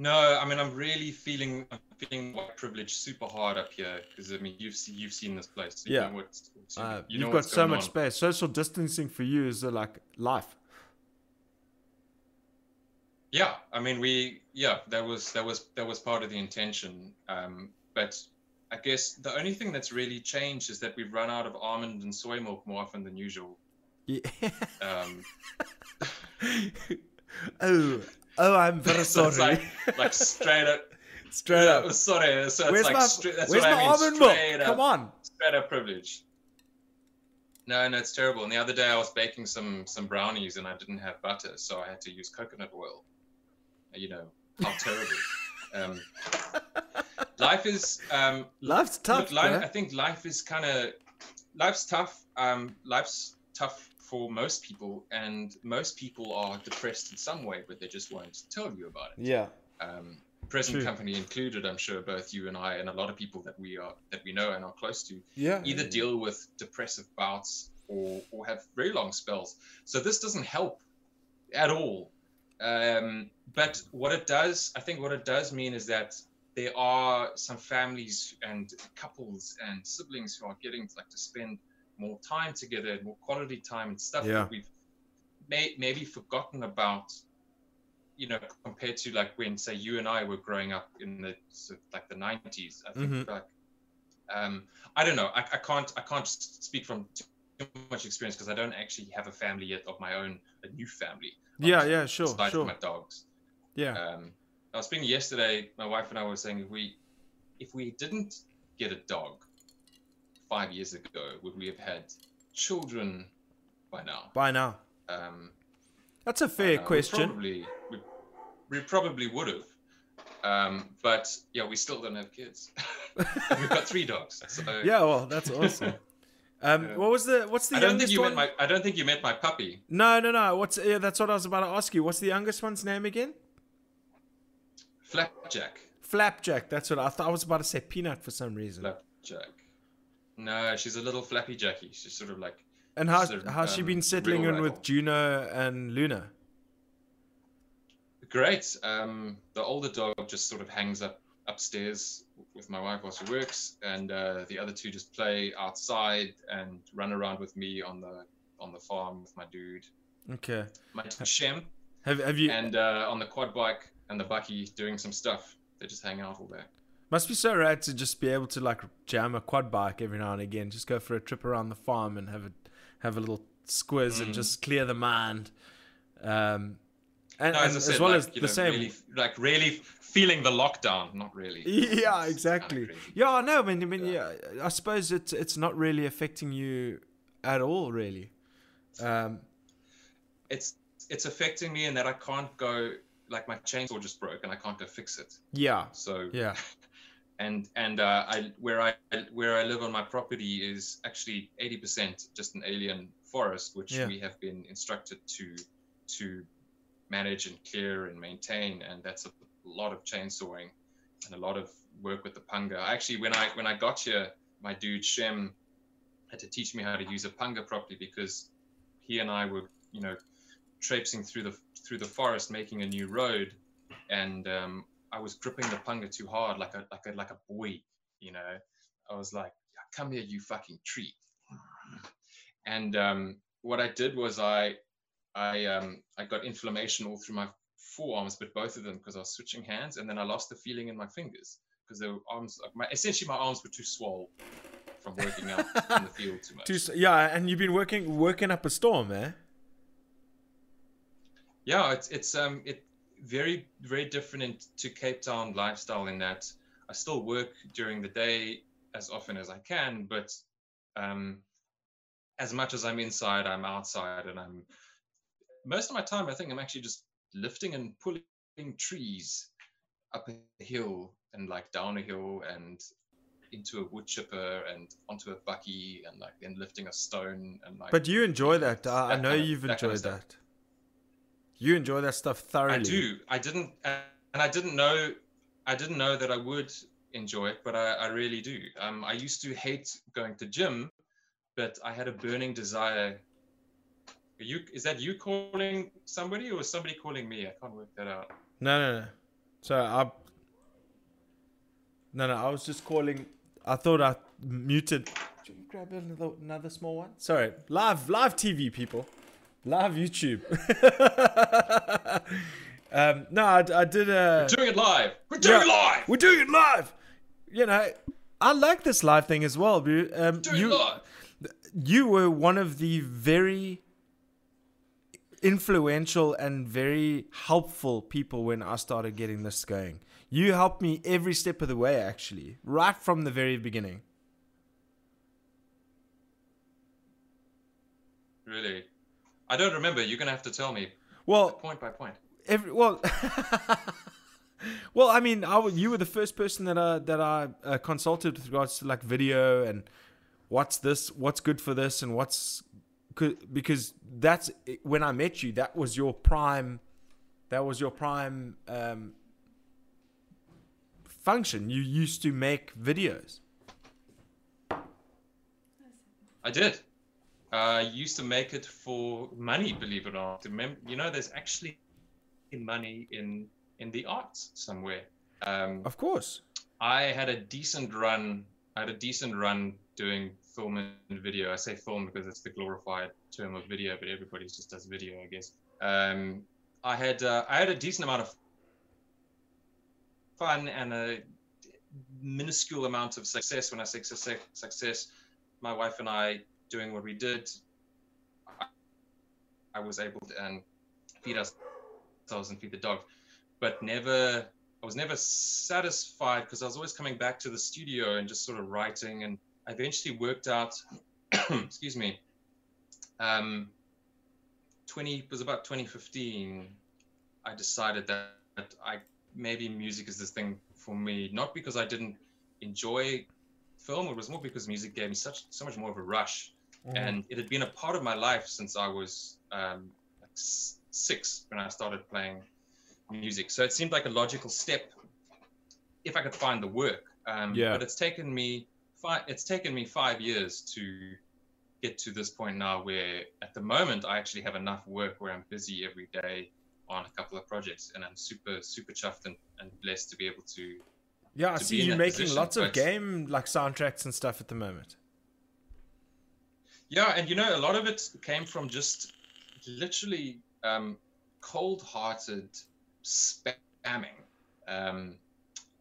No, I mean I'm really feeling I'm feeling white privilege super hard up here because I mean you've seen you've seen this place. So you Yeah. know what's, what's- Uh, you you've got so much on. space. Social distancing for you is uh, like life. Yeah, I mean we yeah that was that was that was part of the intention. Um, but I guess the only thing that's really changed is that we've run out of almond and soy milk more often than usual. Yeah. Um, oh, oh, I'm very sorry. it's like like straight up. Straight up. Sorry, so it's Where's like my, straight, that's where's what my I mean. almond milk? Straight up, Come on. straight up privilege. No, no, it's terrible. And the other day I was baking some some brownies and I didn't have butter, so I had to use coconut oil. You know how terrible. um, life is um, Life's tough, Look, life. I think life is kind of life's tough. Um, life's tough for most people, and most people are depressed in some way, but they just won't tell you about it. Yeah. Um, present True. company included, I'm sure both you and I, and a lot of people that we are that we know and are close to, Yeah. either deal with depressive bouts or or have very long spells. So this doesn't help at all. Um, but what it does, I think, what it does mean is that there are some families and couples and siblings who are getting like to spend more time together, more quality time and stuff Yeah. that we've may, maybe forgotten about. You know, compared to like when, say, you and I were growing up in the sort of like the '90s. I think Mhm. like um, I don't know. I, I can't I can't speak from too much experience because I don't actually have a family yet of my own, a new family. Yeah, yeah, sure, sure. my dogs. Yeah. Um, I was speaking yesterday. My wife and I were saying if we if we didn't get a dog five years ago, would we have had children by now? By now. Um, That's a fair now. We question. Probably, we, we probably would have. Um, but yeah, we still don't have kids. we've got three dogs. So Yeah, well, that's awesome. Um, Yeah. what was the what's the I don't think you one? met my. I don't think you met my puppy. No, no, no. What's yeah, that's what I was about to ask you. What's the youngest one's name again? Flapjack. Flapjack. That's what I thought. I was about to say Peanut for some reason. Flapjack. No, she's a little flappy Jackie. She's sort of like and how's she's a, how's she um, been settling in with. Juno and Luna? great. Um, the older dog just sort of hangs up upstairs with my wife while she works, and uh, the other two just play outside and run around with me on the on the farm with my dude, Okay. my Shem, Have have you? and uh, on the quad bike and the bucky doing some stuff. They just hang out all day. Must be so rad to just be able to like jam a quad bike every now and again. Just go for a trip around the farm and have a have a little squiz and Mm. just clear the mind. Um, and, No, and as as, well like, as the know, same. really, like really feeling the lockdown. Not really. yeah, exactly. kinda. Yeah, no, I mean, I mean, Yeah. yeah. I suppose it's it's not really affecting you at all, really. Um, It's it's affecting me in that I can't go. Like my chainsaw just broke and I can't go fix it. yeah, So yeah, and and uh, I where I where I live on my property is actually 80% just an alien forest, which Yeah. we have been instructed to to manage and clear and maintain, and that's a lot of chainsawing and a lot of work with the panga. Actually, when I when I got here, my dude Shem had to teach me how to use a panga properly because he and I were you know traipsing through the through the forest making a new road, and um, I was gripping the panga too hard, like a like a like a boy, you know. I was like, "Come here, you fucking tree!" And um, what I did was I I um, I got inflammation all through my forearms, but both of them because I was switching hands, and then I lost the feeling in my fingers because the arms, my essentially my arms were too swole from working out in the field too much. Too, yeah. And you've been working working up a storm, eh? yeah it's it's um it very very different to cape town lifestyle in that i still work during the day as often as i can but um as much as i'm inside i'm outside and i'm most of my time i think i'm actually just lifting and pulling trees up a hill and like down a hill and into a wood chipper and onto a bucky and like then lifting a stone and like But you enjoy that. I, I know kind of- you've that kind of enjoyed that. You enjoy that stuff thoroughly. I do. I didn't, and I didn't know, I didn't know that I would enjoy it, but I, I really do. Um, I used to hate going to gym, but I had a burning desire. Are you is that you calling somebody or is somebody calling me? I can't work that out. No, no, no. So I. No, no. I was just calling. I thought I muted. Should we grab another another small one? Sorry, live live TV people, live YouTube. um, no, I, I did a. We're doing it live. We're doing it live. We're doing it live. You know, I like this live thing as well. Um, Doing you live. you were one of the very influential and very helpful people when I started getting this going. You helped me every step of the way, actually, right from the very beginning. Really, I don't remember. You're gonna have to tell me Well, point by point. every well, well, I mean, I, w- you were the first person that I that I uh, consulted with regards to like video and what's this, what's good for this, and what's because that's when I met you. That was your prime. That was your prime um, function. You used to make videos. I did. I used to make it for money, believe it or not. Remember, you know, there's actually money in in the arts somewhere. Um, Of course. I had a decent run. I had a decent run doing film and video. I say film because it's the glorified term of video, but everybody just does video, I guess. Um, I had uh, I had a decent amount of fun and a minuscule amount of success. When I say success, success, my wife and I doing what we did, I, I was able to um, feed ourselves and feed the dog, but never. I was never satisfied because I was always coming back to the studio and just sort of writing. And I eventually worked out, excuse me, um, 20 it was about 2015. I decided that, that I maybe music is this thing for me, not because I didn't enjoy film. It was more because music gave me such so much more of a rush, Mhm. and it had been a part of my life since I was um, like s- six when I started playing music. So it seemed like a logical step if I could find the work. Um, Yeah. But it's taken me five. It's taken me five years to get to this point now, where at the moment I actually have enough work where I'm busy every day on a couple of projects, and I'm super super chuffed and, and blessed to be able to Yeah, I see you making position, lots of game like soundtracks and stuff at the moment. Yeah, and you know, a lot of it came from just literally um, cold-hearted spamming. Um,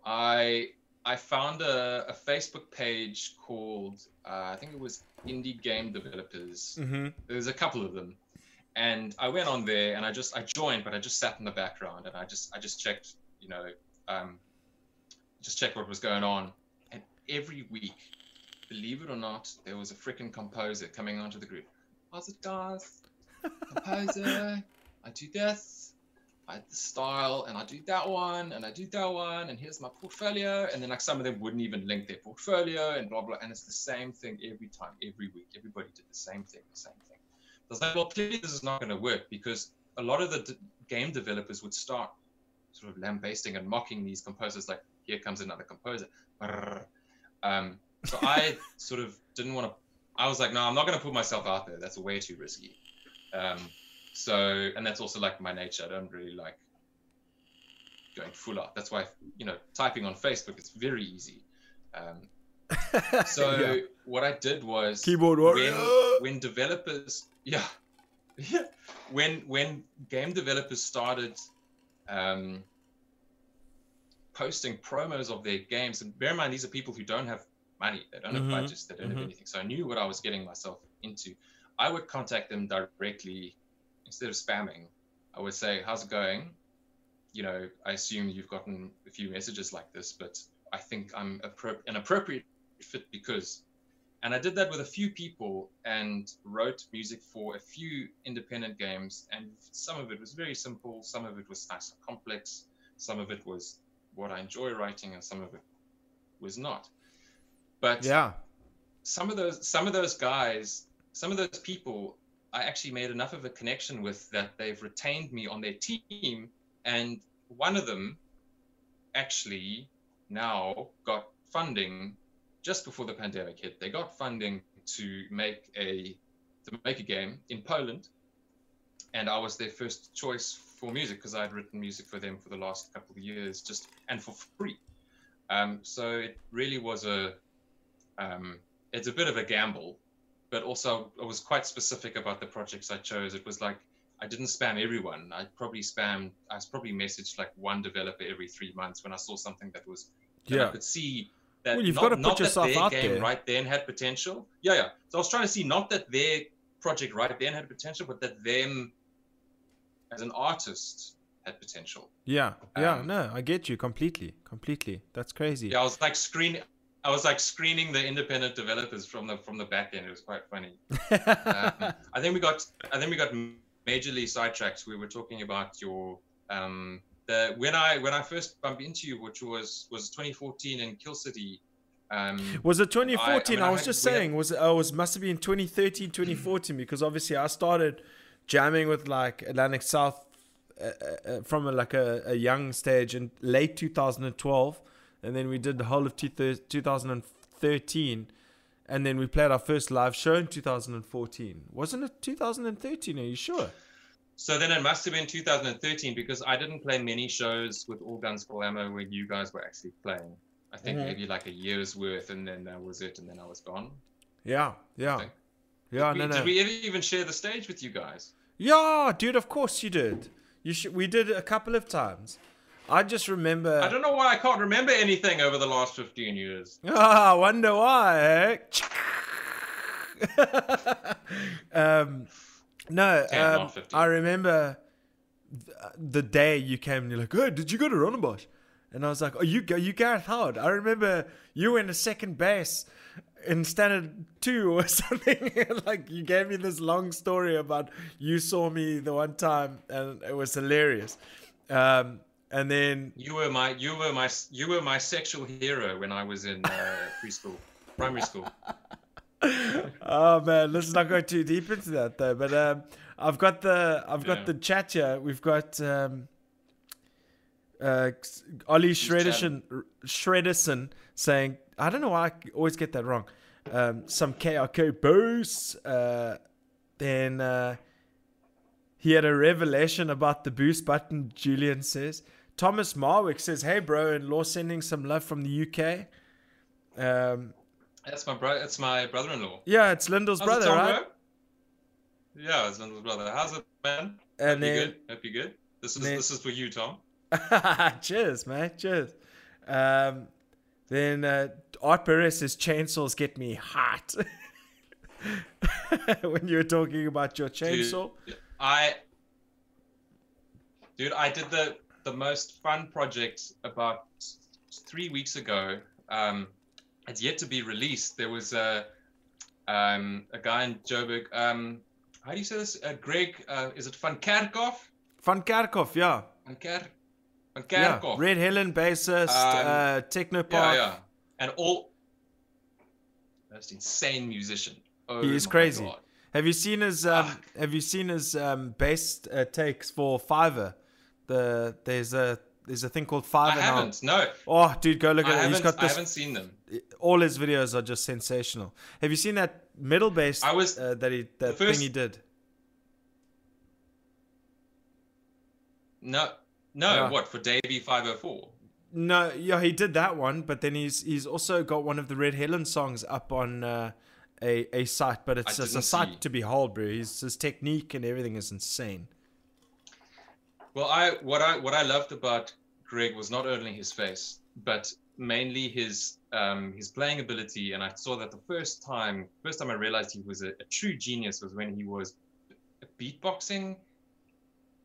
I I found a, a Facebook page called uh, I think it was Indie Game Developers. Mm-hmm. There's a couple of them, and I went on there and I just I joined, but I just sat in the background and I just I just checked, you know, um, just checked what was going on, and every week believe it or not, there was a freaking composer coming onto the group. How's it, guys? Composer, I do this, I had the style, and I do that one, and I do that one, and here's my portfolio. And then, like, some of them wouldn't even link their portfolio, and blah, blah. And it's the same thing every time, every week. Everybody did the same thing, the same thing. I was like, well, clearly this is not going to work because a lot of the d- game developers would start sort of lambasting and mocking these composers, like, here comes another composer. Um, so I sort of didn't want to. I was like, no, I'm not going to put myself out there. That's way too risky. Um, so, and that's also like my nature. I don't really like going full out. That's why, you know, typing on Facebook is very easy. Um, so Yeah. what I did was Keyboard warrior. when, when developers, yeah, yeah, when when game developers started um, posting promos of their games, and bear in mind these are people who don't have money, they don't Mhm, have budgets, they don't mhm. have anything. So I knew what I was getting myself into. I would contact them directly instead of spamming. I would say, "How's it going?" You know, I assume you've gotten a few messages like this, but I think I'm appro- an appropriate fit because and I did that with a few people and wrote music for a few independent games. And some of it was very simple, some of it was nice and complex, some of it was what I enjoy writing, and some of it was not. But Yeah. some of those some of those guys, some of those people, I actually made enough of a connection with that they've retained me on their team, and one of them actually now got funding just before the pandemic hit. They got funding to make a to make a game in Poland, and I was their first choice for music because I had written music for them for the last couple of years, just and for free. Um, so it really was a um, it's a bit of a gamble, but also I was quite specific about the projects I chose. It was like I didn't spam everyone. I probably spammed. I was probably messaged like one developer every three months when I saw something that was that I Yeah. could see that Well, you've not, gotta put not that yourself their out game there. right then had potential. Yeah, yeah. So I was trying to see not that their project right then had potential, but that them as an artist had potential. Yeah. Yeah. Um, no, I get you completely. Completely. That's crazy. Yeah, I was like screening. I was like screening the independent developers from the from the back end. It was quite funny. Um, I think we got I think we got majorly sidetracked. We were talking about your um the when I when I first bumped into you, which was was 2014 in Kill City. Um, Was it 2014? I, I- I mean, I was had- just we had- saying, was it, oh, it was must have been 2013, 2014 because obviously I started jamming with like Atlantic South uh, uh, uh, from a, like a, a young stage in late 2012, and then we did the whole of two thir- 2013, and then we played our first live show in 2014. Wasn't it 2013? Are you sure? so then it must have been 2013 because I didn't play many shows with All Guns Full Ammo where you guys were actually playing. I think Mhm. maybe like a year's worth, and then that was it, and then I was gone. Yeah, yeah, yeah. We- No, no. Did we ever even share the stage with you guys? Yeah, dude. Of course you did. You should. We did it a couple of times. I just remember. I don't know why I can't remember anything over the last 15 years. Ah, I wonder why. eh? um, no, um, I remember th- the day you came and you're like, "Oh, did you go to Rondebosch?" And I was like, "Oh, you go, you Gareth Howard." I remember you were in a second base in standard two or something. like you gave me this long story about you saw me the one time, and it was hilarious. Um, and then You were my you were my you were my sexual hero when I was in uh, preschool. primary school. oh man, let's not go too deep into that though. But um, I've got the I've got Yeah. the chat here. We've got um, uh, Ollie Shredderson Shredderson saying I don't know why I always get that wrong. Um, some KRK boosts. Uh, then uh, he had a revelation about the boost button. Julian says. Thomas Marwick says, "Hey bro, and law sending some love from the UK." Um, That's my bro. That's my brother-in-law. yeah, it's Lyndall's How's brother, it, Tom, right? bro? Yeah, it's Lyndall's brother. How's it, man? And Hope you then good. Hope you good. This is then- this is for you, Tom. cheers, man. Cheers. Um, then uh, Art Perez says chainsaws get me hot. when you were talking about your chainsaw. Dude, I, dude, I did the the most fun project about three weeks ago. Um, it's yet to be released. There was a um, a guy in Joburg. Um, how do you say this? Uh, Greg, uh, is it Van Kerkhoff? Van Kerkhoff, yeah. Van Ker, Van Yeah. Kerkhoff. Red Helen bassist, Um, uh, Technopath. yeah, yeah, and all most insane musician. Oh He is crazy. God. Have you seen his um, Have you seen his um, bass uh, takes for Fiverr? The there's a there's a thing called I Fiverr now. haven't. No, Oh, dude, go look I at it. He's got I haven't seen them. all his videos are just sensational. Have you seen that middle bass I was- uh, that he that first- thing he did? No, no. Yeah. What for Davey five hundred four? No, yeah, he did that one, but then he's he's also got one of the Red Helen songs up on uh, a a site, but it's just a sight to behold, bro. His his technique and everything is insane. Well, I what I what I loved about Greg was not only his face, but mainly his um, his playing ability. And I saw that the first time first time I realized he was a, a true genius was when he was beatboxing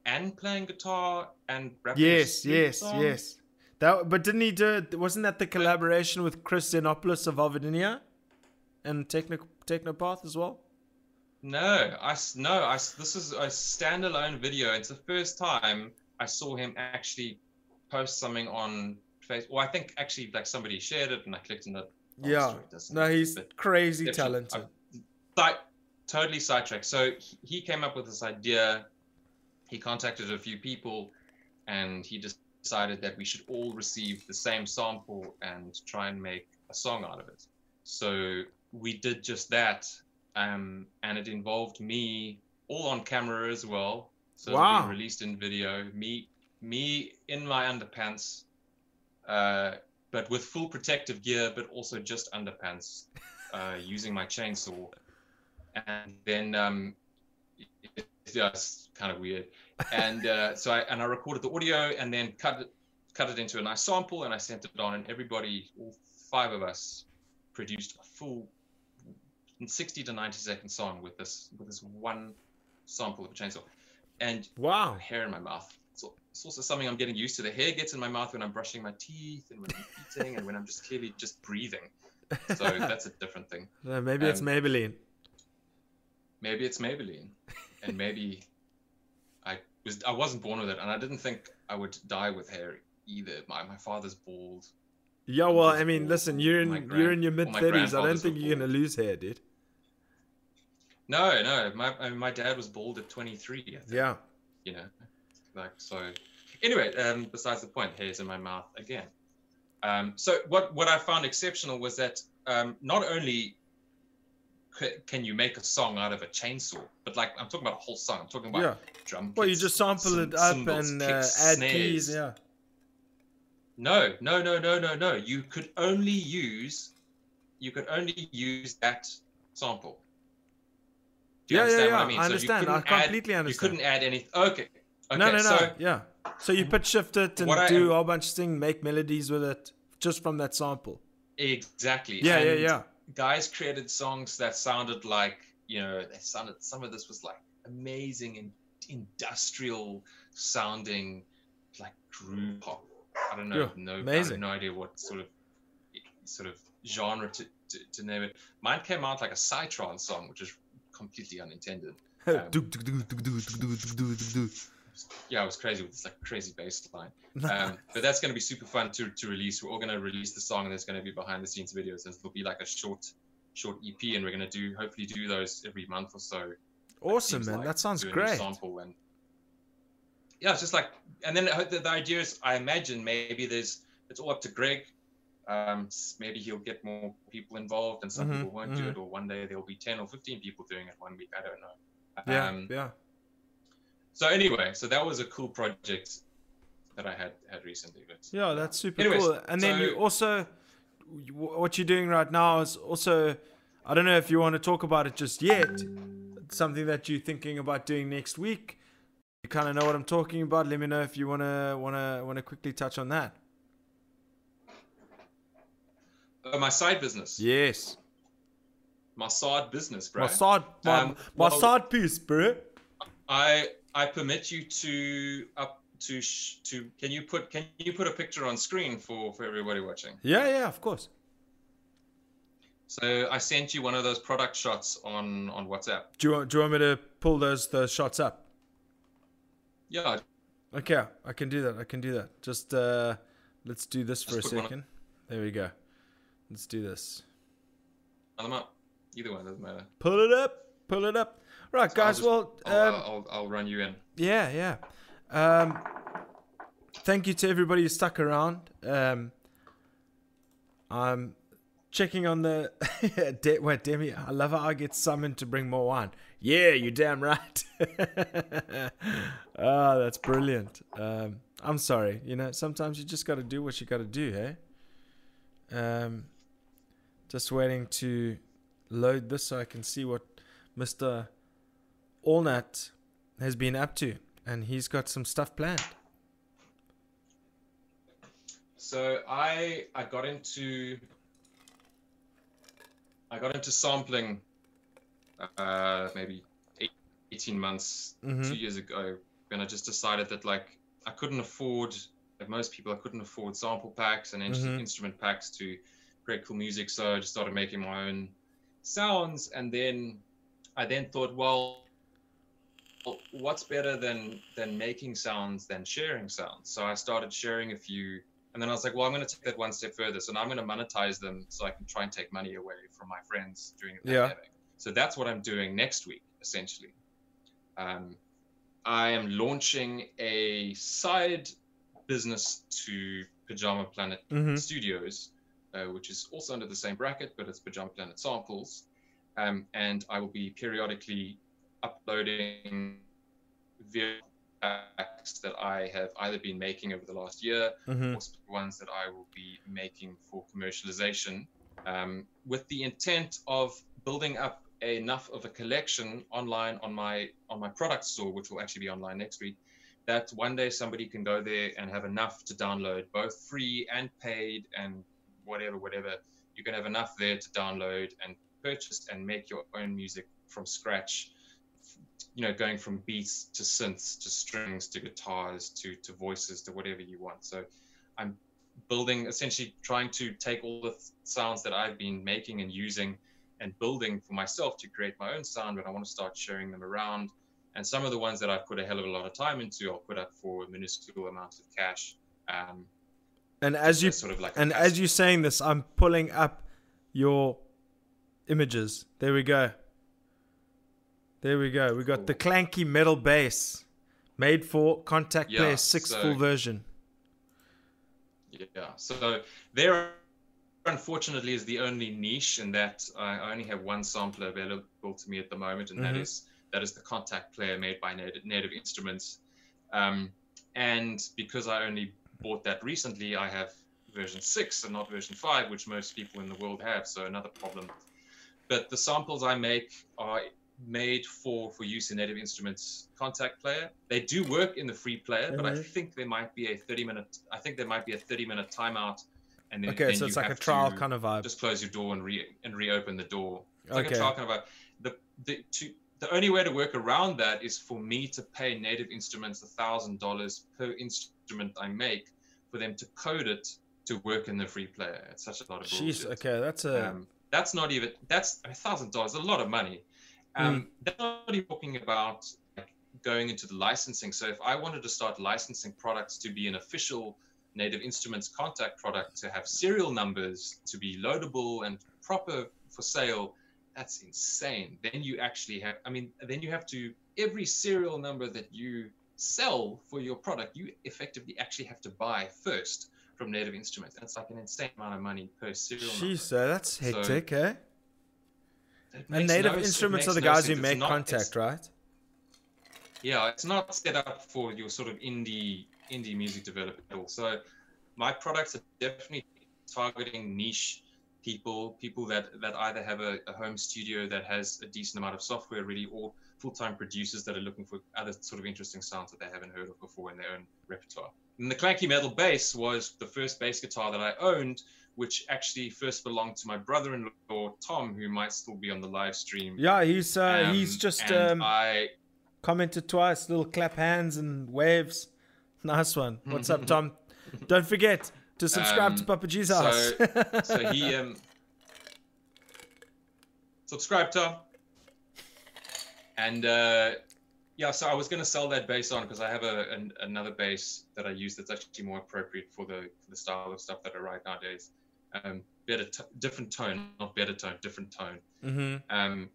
and playing guitar and rapping. Yes, yes, songs. yes. That, but didn't he do it? Wasn't that the collaboration with Chris Xenopoulos of Vulvodynia and Techno Technopath as well? No, I no, I this is a standalone video. It's the first time I saw him actually post something on Facebook. Well, I think actually like somebody shared it and I clicked on it. Yeah. sorry, it doesn't- No, he's crazy talented. Side, totally sidetracked. So he- he came up with this idea. He contacted a few people, and he just decided that we should all receive the same sample and try and make a song out of it. So we did just that, um, and it involved me all on camera as well. So Wow. released in video. Me, me in my underpants, uh, but with full protective gear, but also just underpants, uh, using my chainsaw. And then, um, it- yeah, it's kind of weird. And uh, so I and I recorded the audio and then cut it, cut it into a nice sample, and I sent it on, and everybody, all five of us, produced a full 60 to 90 second song with this with this one sample of a chainsaw. And Wow. hair in my mouth. So it's also something I'm getting used to. The hair gets in my mouth when I'm brushing my teeth and when I'm eating and when I'm just clearly just breathing. So that's a different thing. Uh, maybe it's Um, Maybelline. Maybe it's Maybelline, and maybe I was I wasn't born with it, and I didn't think I would die with hair either. My my father's bald. Yeah, well, I mean, listen, you're in my you're in your mid thirties. I don't think you're gonna lose hair, dude. No, no, my I mean, my dad was bald at 23. I think, Yeah. you know, like so. Anyway, um, besides the point, hairs in my mouth again. Um, so what what I found exceptional was that um, not only c- can you make a song out of a chainsaw, but like I'm talking about a whole song. I'm talking about Yeah. drum. Well, you just sample it up cymbals, and uh, add snares. keys. Yeah. No, no, no, no, no, no. You could only use, you could only use that sample. Do you Yeah, yeah, understand yeah. what I mean? I So understand. I couldn't add- completely understand. You couldn't add anything. Okay. Okay. no, no, no. So yeah. So you pitch shift it and I do a whole bunch of things, make melodies with it, just from that sample. exactly. Yeah, yeah, yeah. Guys created songs that sounded like you know they sounded. Some of this was like amazing and industrial sounding, like groove pop. I don't know. Yeah, no, amazing. no idea what sort of sort of genre to, to, to name it. Mine came out like a Cytron song, which is completely unintended. Um, yeah, I was crazy with this like crazy bass line. Um, but that's going to be super fun to, to release. We're all going to release the song, and there's going to be behind the scenes videos. And it'll be like a short short EP, and we're going to do hopefully do those every month or so. Awesome, man. Like that sounds great. Sample and yeah, it's just like, and then the, the idea is, I imagine maybe there's it's all up to Greg. Um, maybe he'll get more people involved, and some Mhm, people won't do mhm. it, or one day there'll be ten or fifteen people doing it one week. I don't know. Yeah, Um, yeah. So anyway, so that was a cool project that I had had recently. But Yeah, that's super Anyways, cool. And then you also, what you're doing right now is also, I don't know if you want to talk about it just yet. Something that you're thinking about doing next week. You kind of know what I'm talking about. Let me know if you wanna wanna wanna quickly touch on that. uh, my side business, Yes, my side business, bro. my side, my, Um, my well- side piece, bro. I I permit you to up to sh- to can you put can you put a picture on screen for for everybody watching? Yeah, yeah, of course. So I sent you one of those product shots on on WhatsApp. Do you want do you want me to pull those those shots up? Yeah, Okay, I can do that. I can do that. Just uh, let's do this for a put one up. second. There we go. Let's do this. I'm up. Either one doesn't matter. Pull it up. Pull it up. Right, So I'll guys. just- well, I'll, um, I'll, I'll run you in. yeah, yeah. Um, thank you to everybody who stuck around. Um, I'm checking on the. De- wait, Demi. I love how I get summoned to bring more wine. Yeah, you're damn right. oh, that's brilliant. Um, I'm sorry. You know, sometimes you just got to do what you got to do, hey? Um, just waiting to load this so I can see what Mr. Allnut has been up to, and he's got some stuff planned. So I I got into I got into sampling uh, maybe eight, 18 months, Mhm. two years ago, when I just decided that like I couldn't afford, like most people, I couldn't afford sample packs and Mhm. instrument packs to create cool music. So I just started making my own sounds, and then I then thought, well, what's better than than making sounds than sharing sounds? So I started sharing a few and then I was like, well, I'm going to take that one step further. So now I'm going to monetize them so I can try and take money away from my friends during the Yeah. So that's what I'm doing next week, essentially. Um, I am launching a side business to Pajama Planet Mhm. Studios, uh, which is also under the same bracket, but it's Pajama Planet Samples. Um, and I will be periodically uploading video packs that I have either been making over the last year Mhm. or ones that I will be making for commercialization, um, with the intent of building up enough of a collection online on my on my product store, which will actually be online next week, that one day somebody can go there and have enough to download, both free and paid and whatever, whatever. You can have enough there to download and purchase and make your own music from scratch you know, going from beats to synths to strings to guitars to to voices to whatever you want. So I'm building essentially trying to take all the th- sounds that I've been making and using and building for myself to create my own sound, but I want to start sharing them around. And some of the ones that I've put a hell of a lot of time into, I'll put up for a minuscule amount of cash. Um, And as you sort of like and as you're saying this, I'm pulling up your images. There we go. There we go. We got the clanky metal bass, made for Kontakt Yeah, Player Six so- full version. Yeah. So there, unfortunately, is the only niche in that I only have one sampler available to me at the moment, and that Mhm. is that is the Kontakt Player made by Native, Native Instruments. Um, and because I only bought that recently, I have version six and not version five, which most people in the world have. So another problem. But the samples I make are made for for use in Native Instruments Kontakt Player. They do work in the free player, but I Mhm. think there might be a 30 minute. I think there might be a 30 minute timeout, and then Okay, then so it's like a trial kind of vibe. Just close your door and re and reopen the door. It's like Okay. a trial kind of vibe. The the to the only way to work around that is for me to pay Native Instruments a thousand dollars per instrument I make for them to code it to work in the free player. It's such a lot of Jeez. bullshit. Okay, that's a. Um, that's not even that's a thousand dollars, a lot of money. Hmm. Um, That's not even talking about like, going into the licensing. So if I wanted to start licensing products to be an official Native Instruments Kontakt product, to have serial numbers, to be loadable and proper for sale, that's insane. Then you actually have, I mean, then you have to, every serial number that you sell for your product, you effectively actually have to buy first from Native Instruments. That's like an insane amount of money per serial number. Jeez, so that's So- hectic, eh? And Native no- Instruments are the no guys who sense. Make Kontakt, right? yeah it's not set up for your sort of indie indie music developer at all. So my products are definitely targeting niche people people that that either have a, a home studio that has a decent amount of software really, or full-time producers that are looking for other sort of interesting sounds that they haven't heard of before in their own repertoire. And the clanky metal bass was the first bass guitar that i owned which actually first belonged to my brother-in-law tom who might still be on the live stream. Yeah, he's uh, he's Um, just and um, i commented twice, little clap hands and waves. Nice one. What's up, Tom? Don't forget to subscribe to Um, Papa G's so- house. so he um subscribe Tom. And uh yeah, so I was gonna sell that bass on because I have a an, another bass that I use that's actually more appropriate for the for the style of stuff that I write nowadays. Um, better, t- different tone, not better tone, different tone. hmm Um,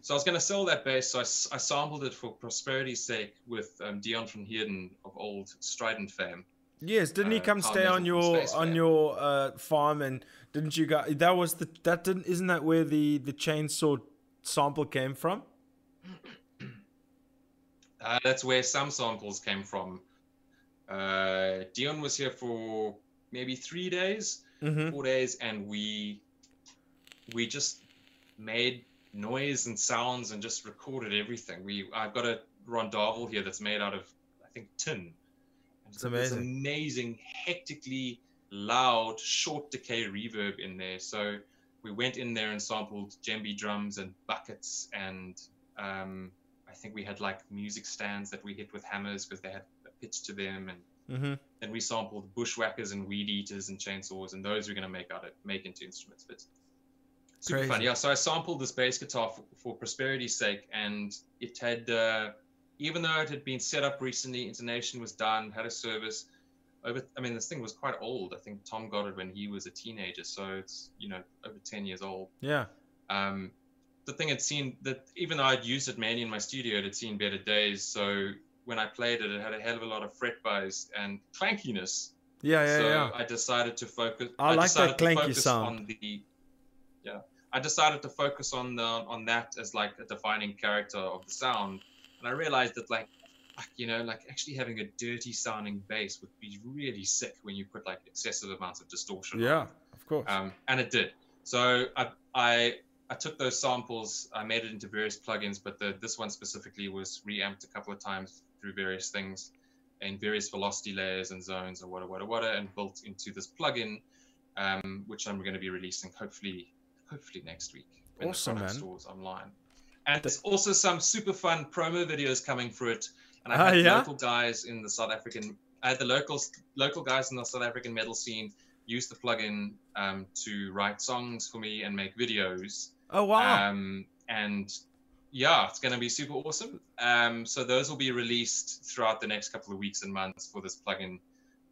so I was going to sell that bass, so I sampled it for prosperity's sake with um, Dion van Heerden of old Strident fame. Yes, didn't he uh, come stay on your on fan. your uh, farm and didn't you guys? That was the that didn't isn't that where the the chainsaw sample came from? Uh, that's where some samples came from. Uh, Dion was here for maybe three days, Mm-hmm. four days, and we we just made noise and sounds and just recorded everything. We I've got a rondavel here that's made out of I think tin. And It's amazing. amazing, hectically loud, short decay reverb in there. So we went in there and sampled djembe drums and buckets and um, I think we had like music stands that we hit with hammers because they had a pitch to them and Mm-hmm. then we sampled bushwhackers and weed eaters and chainsaws and those we're going to make out of make into instruments but super fun yeah so i sampled this bass guitar for, for prosperity's sake and it had uh, even though it had been set up recently intonation was done had a service over i mean this thing was quite old i think tom got it when he was a teenager so it's you know over 10 years old Yeah. um, the thing had seen that even though I'd used it mainly in my studio, it had seen better days. So when I played it, it had a hell of a lot of fret buzz and clankiness. Yeah, yeah, so yeah. I decided to focus. I like decided that clanky sound. On the, I decided to focus on the on that as like a defining character of the sound, and I realized that like, fuck, you know, like actually having a dirty sounding bass would be really sick when you put like excessive amounts of distortion. on Yeah, of course. um, and it did. So I, I I took those samples, I made it into various plugins, but the, this one specifically was reamped a couple of times through various things in various velocity layers and zones or whatever, whatever, whatever, and built into this plugin, um, which I'm going to be releasing hopefully, hopefully next week when Awesome, the product man. stores online. And there's also some super fun promo videos coming for it. And I Ah, had yeah? local guys in the South African, I had the locals, local guys in the South African metal scene use the plugin um, to write songs for me and make videos. oh wow. Um, and yeah, it's going to be super awesome. Um, so those will be released throughout the next couple of weeks and months for this plugin.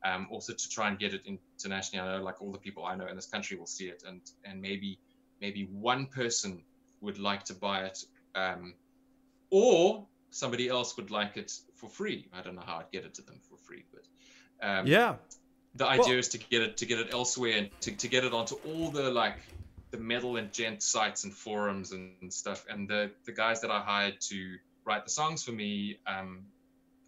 Um, also to try and get it internationally. I know like all the people I know in this country will see it, and and maybe maybe one person would like to buy it, um, or somebody else would like it for free. I don't know how I'd get it to them for free, but um, yeah. the idea Well- is to get it to get it elsewhere and to, to get it onto all the like the metal and djent sites and forums and, and stuff and the the guys that i hired to write the songs for me um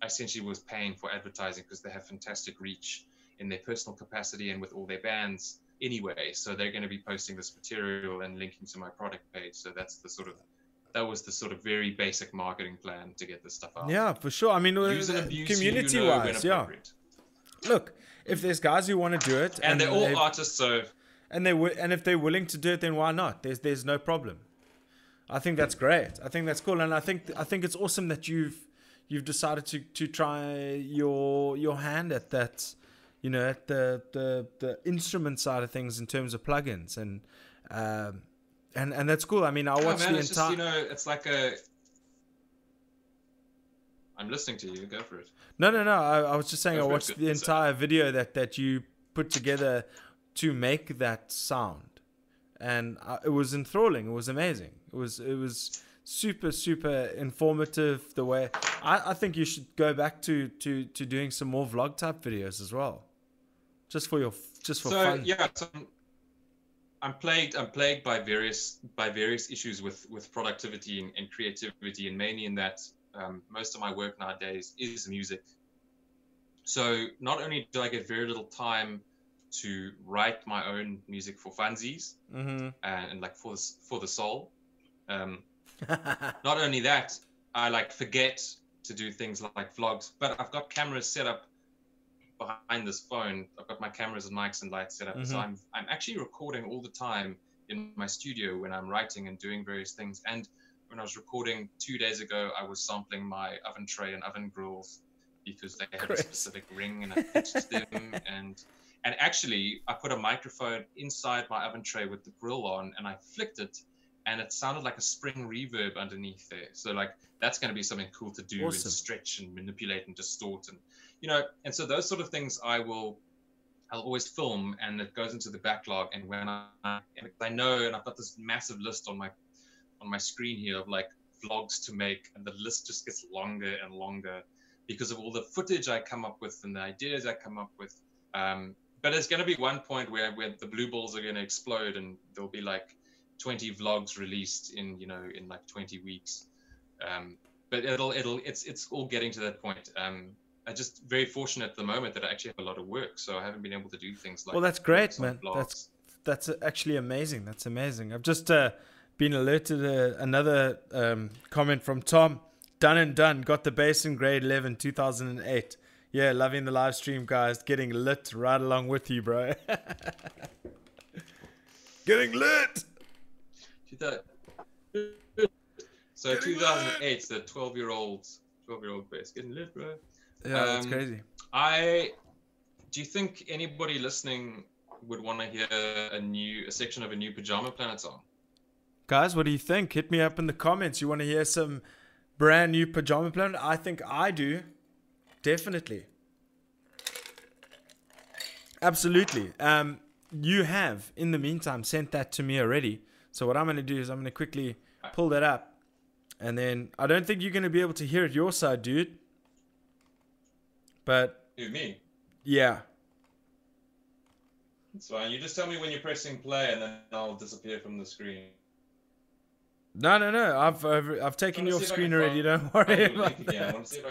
I essentially was paying for advertising because they have fantastic reach in their personal capacity and with all their bands anyway so they're going to be posting this material and linking to my product page so that's the sort of that was the sort of very basic marketing plan to get this stuff out Yeah, for sure. I mean, and uh, community you know wise, yeah. Look, if there's guys who want to do it, and they're all they've- artists so and they and if they're willing to do it, then why not? There's there's no problem. I think that's great. I think that's cool, and I think I think it's awesome that you've you've decided to to try your your hand at that, you know, at the the the instrument side of things in terms of plugins and. Um, and and that's cool. I mean, I watched man, the it's entire. just you know, it's like a. I'm listening to you. Go for it. No, no, no. I, I was just saying I Go it, watched the So- entire video that that you put together to make that sound, and uh, it was enthralling. It was amazing. It was it was super super informative. The way I, I think you should go back to to to doing some more vlog type videos as well, just for your just for so fun. yeah, so I'm, I'm plagued. I'm plagued by various by various issues with with productivity and, and creativity, and mainly in that um, most of my work nowadays is music. So not only do I get very little time to write my own music for funsies Mm-hmm. and, and like for the, for the soul, um, not only that, I like forget to do things like vlogs, but I've got cameras set up behind this phone. I've got my cameras and mics and lights set up. So Mhm. I'm I'm actually recording all the time in my studio when I'm writing and doing various things. And when I was recording two days ago, I was sampling my oven tray and oven grills because they had Chris. a specific ring and I pitched them and and actually I put a microphone inside my oven tray with the grill on and I flicked it and it sounded like a spring reverb underneath there. So like that's going to be something cool to do Awesome. and stretch and manipulate and distort and you know and so those sort of things I will I'll always film and it goes into the backlog and when I I know and I've got this massive list on my on my screen here of like vlogs to make and the list just gets longer and longer because of all the footage I come up with and the ideas I come up with um, but there's going to be one point where, where the blue balls are going to explode and there'll be like 20 vlogs released in you know in like 20 weeks um, but it'll it'll it's it's all getting to that point um, i'm just very fortunate at the moment that i actually have a lot of work so i haven't been able to do things like well, that's great, man. blogs. That's that's actually amazing. That's amazing. I've just uh, been alerted uh, another um, comment from Tom. Done and done. Got the base in grade 11, 2008. Yeah, loving the live stream, guys. Getting lit right along with you, bro. Getting lit. Two thou- so 2008 the 12 year old 12 year old base getting lit bro Yeah, that's Um, crazy. I do you think anybody listening would want to hear a new a section of a new Pajama Planet song? Guys, what do you think? Hit me up in the comments. You want to hear some brand new Pajama Planet? I think I do. Definitely. Absolutely. Um, you have, in the meantime, sent that to me already. So what I'm going to do is I'm going to quickly pull that up. And then I don't think you're going to be able to hear it your side, dude. But Who me? yeah. It's fine. You just tell me when you're pressing play, and then I'll disappear from the screen. No, no, no. I've I've, I've taken Trying to your see if I screen already. Don't worry about. That. want to see if I.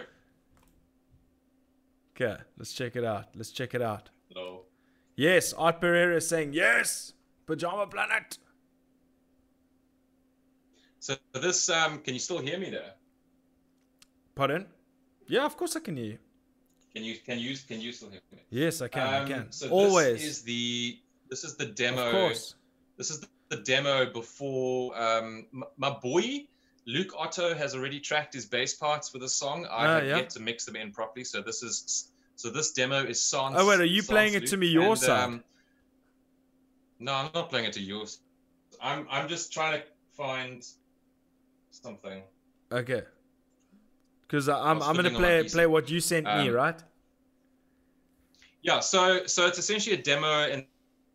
Okay, let's check it out. Let's check it out. No. Yes, Art Pereira is saying yes. Pajama Planet. So this um, can you still hear me there? Pardon? Yeah, of course I can hear you. Can you can you can you still hear me? Yes, I can. I Um, can. So Always. This is the this is the demo. of course. This is the demo before um, my boy Luke Otto has already tracked his bass parts for the song. I Ah, have yeah. yet to mix them in properly. So this is so this demo is sans. Oh, wait, are you sans playing it to me your and, side? um, no, I'm not playing it to yours. I'm I'm just trying to find something. Okay. Because I'm I'm gonna fiddling on my play play what you sent me, Um, right? Yeah, so so it's essentially a demo in,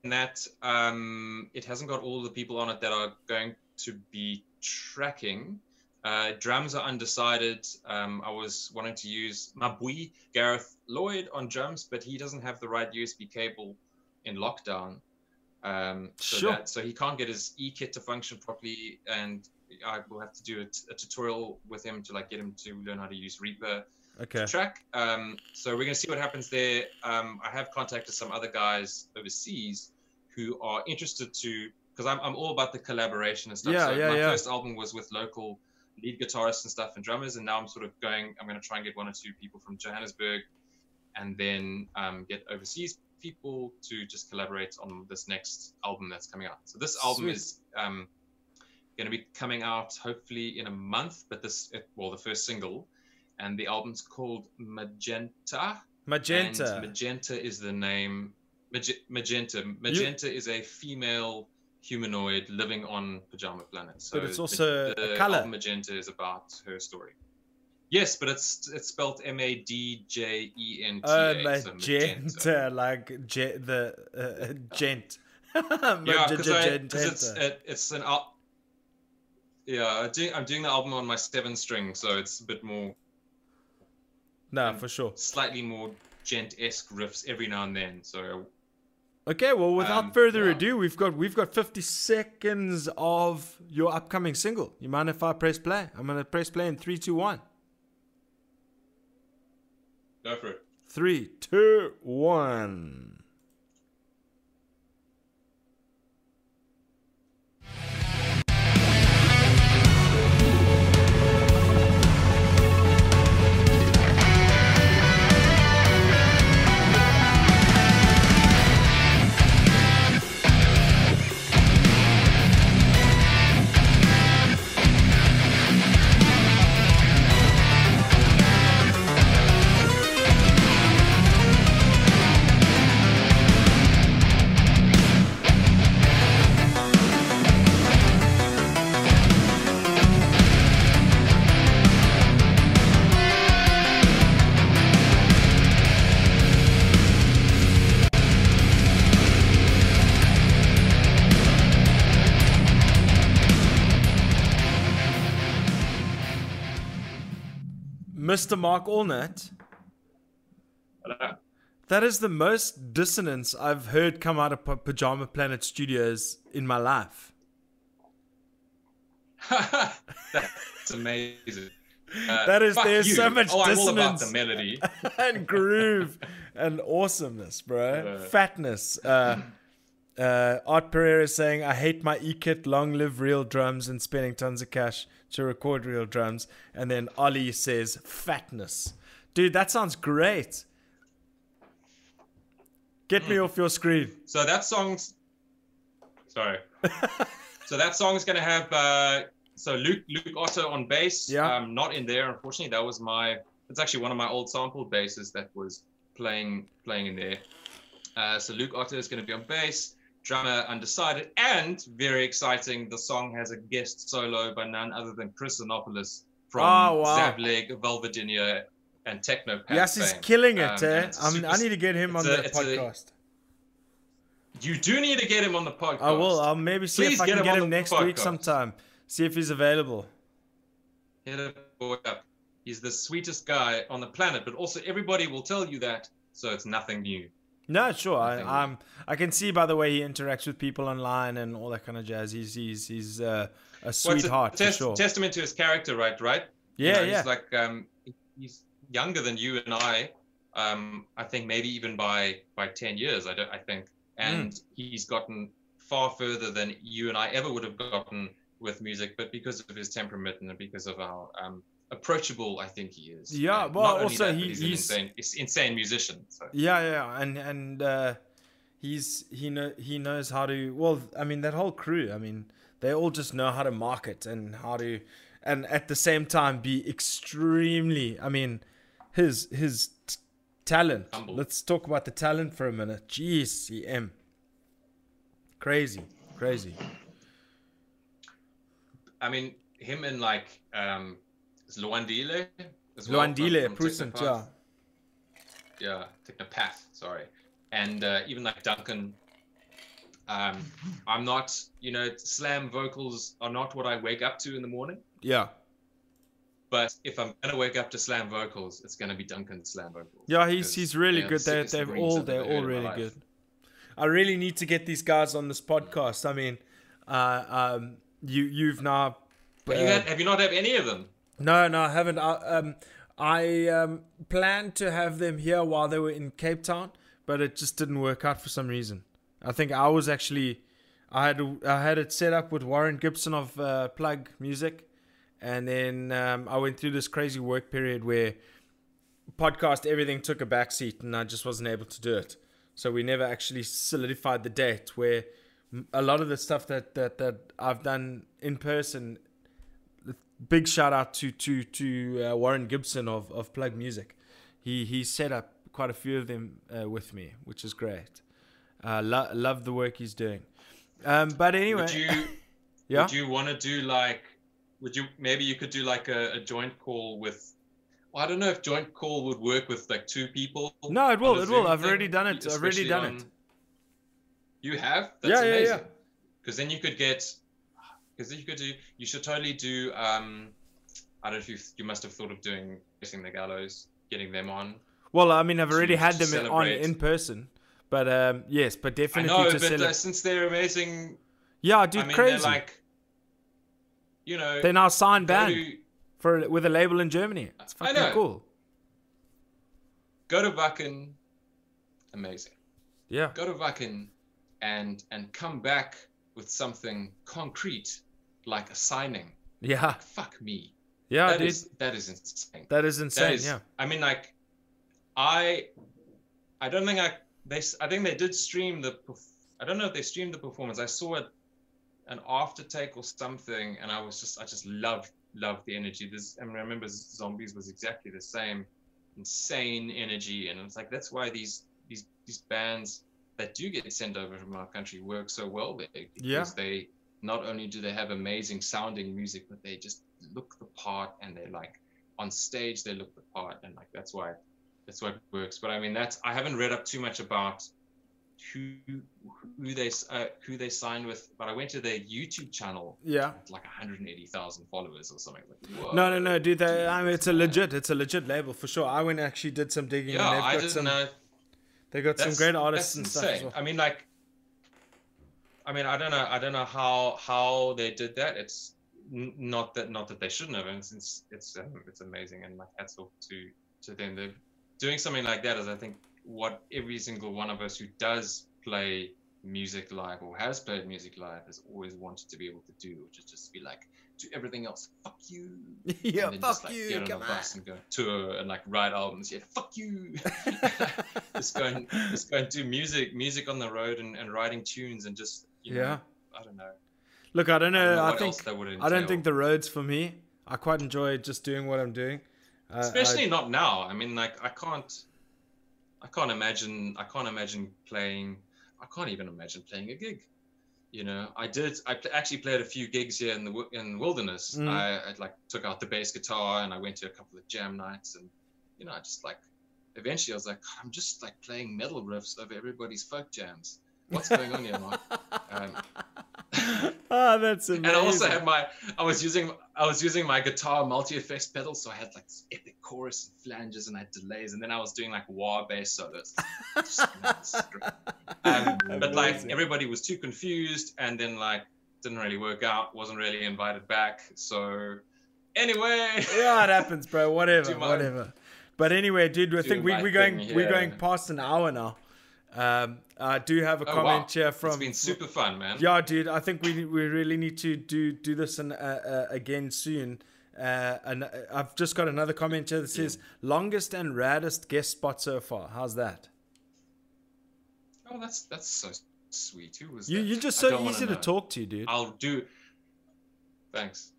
in that um, it hasn't got all the people on it that are going to be tracking. Uh, drums are undecided. Um, I was wanting to use my boy Gareth Lloyd on drums, but he doesn't have the right USB cable in lockdown. Um, so, Sure. that, so he can't get his E kit to function properly, and I will have to do a, t- a tutorial with him to like get him to learn how to use Reaper Okay. track. Um, so we're going to see what happens there. Um, I have contacted some other guys overseas who are interested to, because I'm, I'm all about the collaboration and stuff. Yeah, so yeah, my yeah. first album was with local lead guitarists and stuff and drummers, and now I'm sort of going. I'm going to try and get one or two people from Johannesburg, and then um, get overseas people to just collaborate on this next album that's coming out. So this album Sweet. is um, going to be coming out hopefully in a month, but this it, well the first single, and the album's called Magenta. Magenta. Magenta is the name. Mag- Magenta. Magenta is a female humanoid living on Pajama Planet. So But it's the- also a the colour. Magenta is about her story. Yes, but it's it's spelled M A D J E N T Oh, A. so magenta, like ge- the uh, djent. Yeah, because it's it, it's an yeah. I'm doing, I'm doing the album on my seven string, so it's a bit more no, for sure. slightly more djent esque riffs every now and then. So Okay, well, without Um, further yeah. ado, we've got we've got 50 seconds of your upcoming single. You mind if I press play? I'm gonna press play in three, two, one. go for it. Three, two, one. Mr. Mark Allnut, Hello. that is the most dissonance I've heard come out of P- Pajama Planet Studios in my life. That's amazing. Uh, That is- there's you. so much oh, I'm all about dissonance. the melody. and groove and awesomeness, bro. Yeah. Fatness. Uh, uh, Art Pereira is saying, I hate my E kit, long live real drums, and spending tons of cash to record real drums. And then Ollie says, fatness. Dude, that sounds great. Get Mm. me off your screen. So that song's sorry. so that song's gonna have uh, so Luke Luke Otto on bass. Yeah. Um, not in there, unfortunately. That was my. It's actually one of my old sample basses that was playing playing in there. Uh, so Luke Otto is gonna be on bass. Drummer undecided, and very exciting. The song has a guest solo by none other than Chris Xenopoulos from Oh, wow. Zableg, Vulvodynia, and Technopath. yes, he's fame. killing it, Um, eh? and it's a I'm, super- I need to get him on a- the it's a- podcast. You do need to get him on the podcast. I will. I'll maybe see Please if I get can him get him next week sometime. See if he's available. Hit a boy up. He's the sweetest guy on the planet, but also everybody will tell you that, so it's nothing new. No, sure. I, I'm. I can see by the way he interacts with people online and all that kind of jazz. He's he's he's uh, a Well, sweetheart a for sure. testament to his character, right? Right? You yeah, know, yeah. He's like um, he's younger than you and I. Um, I think maybe even by by ten years. I don't. I think, and he's gotten far further than you and I ever would have gotten with music. But because of his temperament and because of how um, approachable I think he is. Yeah, And well, also that, he- he's, he's- an insane, insane musician. So. yeah, yeah, and and uh, he's he know he knows how to. Well, I mean that whole crew. I mean they all just know how to market and how to, and at the same time be extremely. I mean, his his t- talent. Humble. Let's talk about the talent for a minute. Jeez, CM. Crazy, crazy. I mean, him and like um, is Luandile as well. from- Prusent, Technopath. yeah. yeah, Technopath, sorry, and uh, even like Duncan. Um, I'm not, you know, slam vocals are not what I wake up to in the morning. Yeah. But if I'm gonna wake up to slam vocals, it's gonna be Duncan's slam vocals. Yeah, he's he's really they are good. They sickest they've breeds all they're all heard in my really good. I really need to get these guys on this podcast. I mean, uh, um, you you've now. But you uh, had, have you not have any of them? No, no, I haven't. I, um, I um, planned to have them here while they were in Cape Town, but it just didn't work out for some reason. I think I was actually, I had I had it set up with Warren Gibson of uh, Plug Music, and then um, I went through this crazy work period where podcast everything took a backseat, and I just wasn't able to do it. So we never actually solidified the date. Where a lot of the stuff that that that I've done in person big shout out to to to uh, Warren Gibson of of Plug Music. He he set up quite a few of them uh, with me, which is great. Uh, lo- love the work he's doing. Um, but anyway, Would you yeah, would you want to do like would you maybe you could do like a, a joint call with Well, I don't know if joint call would work with like two people. No, it will, it will. I've already done it. I've already done on- it. You have? Yeah, That's yeah, yeah. amazing. Because then you could get, because you could do, you should totally do. um I don't know if you you must have thought of doing facing the gallows, getting them on. Well, I mean, I've already had them in, on in person, but um, yes, but I definitely know, to but cele- uh, since they're amazing, yeah, dude, I mean, crazy. they're like, you know, They're now signed band to, for with a label in Germany. It's I fucking know. cool. go to Wacken, amazing. Yeah, go to Wacken and and come back with something concrete like a signing. yeah, Fuck me. yeah, That dude. is that is insane. that is insane. is- yeah, I mean, like, I, I don't think I they I think they did stream the. I don't know if they streamed the performance. I saw it, an after take or something, and I was just I just loved loved the energy. This I, mean, I remember Zombies was exactly the same, insane energy, and it's like that's why these these these bands that do get sent over from our country work so well there because Yeah. they not only do they have amazing sounding music, but they just look the part and they're like on stage they look the part and like that's why that's why it works. But I mean that's I haven't read up too much about who who they uh, who they signed with, but I went to their YouTube channel yeah. like 180,000 followers or something. Like. No, no, no, dude. They, I mean, it's a legit, it's a legit label for sure. I went and actually did some digging. Yeah, and they've I got didn't some. know. They got some great artists and stuff insane. well. I mean, like, I mean, I don't know, I don't know how how they did that. It's not that not that they shouldn't have. And it's it's it's, um, it's amazing, and like hats off to to them. They're doing something like that is, I think, what every single one of us who does play music live or has played music live has always wanted to be able to do, which is just be like, do everything else, fuck you. yeah, fuck just, like, you. Get on Come a on. bus and go tour and like write albums. Yeah, fuck you. just go and just go and do music, music on the road and, and writing tunes and just you know, Yeah. I don't know. Look, I don't I don't know. know I, think I don't think the road's for me. I quite enjoy just doing what I'm doing. Uh, I- Especially not now. I mean, like I can't, I can't imagine. I can't imagine playing. I can't even imagine playing a gig. You know, I did. I actually played a few gigs here in the in wilderness. Mm. I, I like took out the bass guitar and I went to a couple of jam nights and you know I just like eventually I was like I'm just like playing metal riffs over everybody's folk jams. What's going on here, Mark? Um, Ah, that's amazing. and I also had my I was using I was using my guitar multi effects pedal, so I had like this epic chorus and flanges and I had delays, and then I was doing like wah bass solos. Just, man, it's great. um, but like everybody was too confused, and then like didn't really work out, wasn't really invited back. So anyway, yeah, it happens, bro. Whatever, whatever. But anyway, dude, I think we, we're going thing we're going past an hour now. Um, I do have a Oh, comment wow. here from. it's been super fun, man. Yeah, dude, I think we we really need to do do this in, uh, uh, again soon. Uh, and uh, I've just got another comment here that says longest and raddest guest spot so far. How's that? Oh, that's that's so sweet. Who was You that? you're just so easy to talk to, dude. I'll do. Thanks.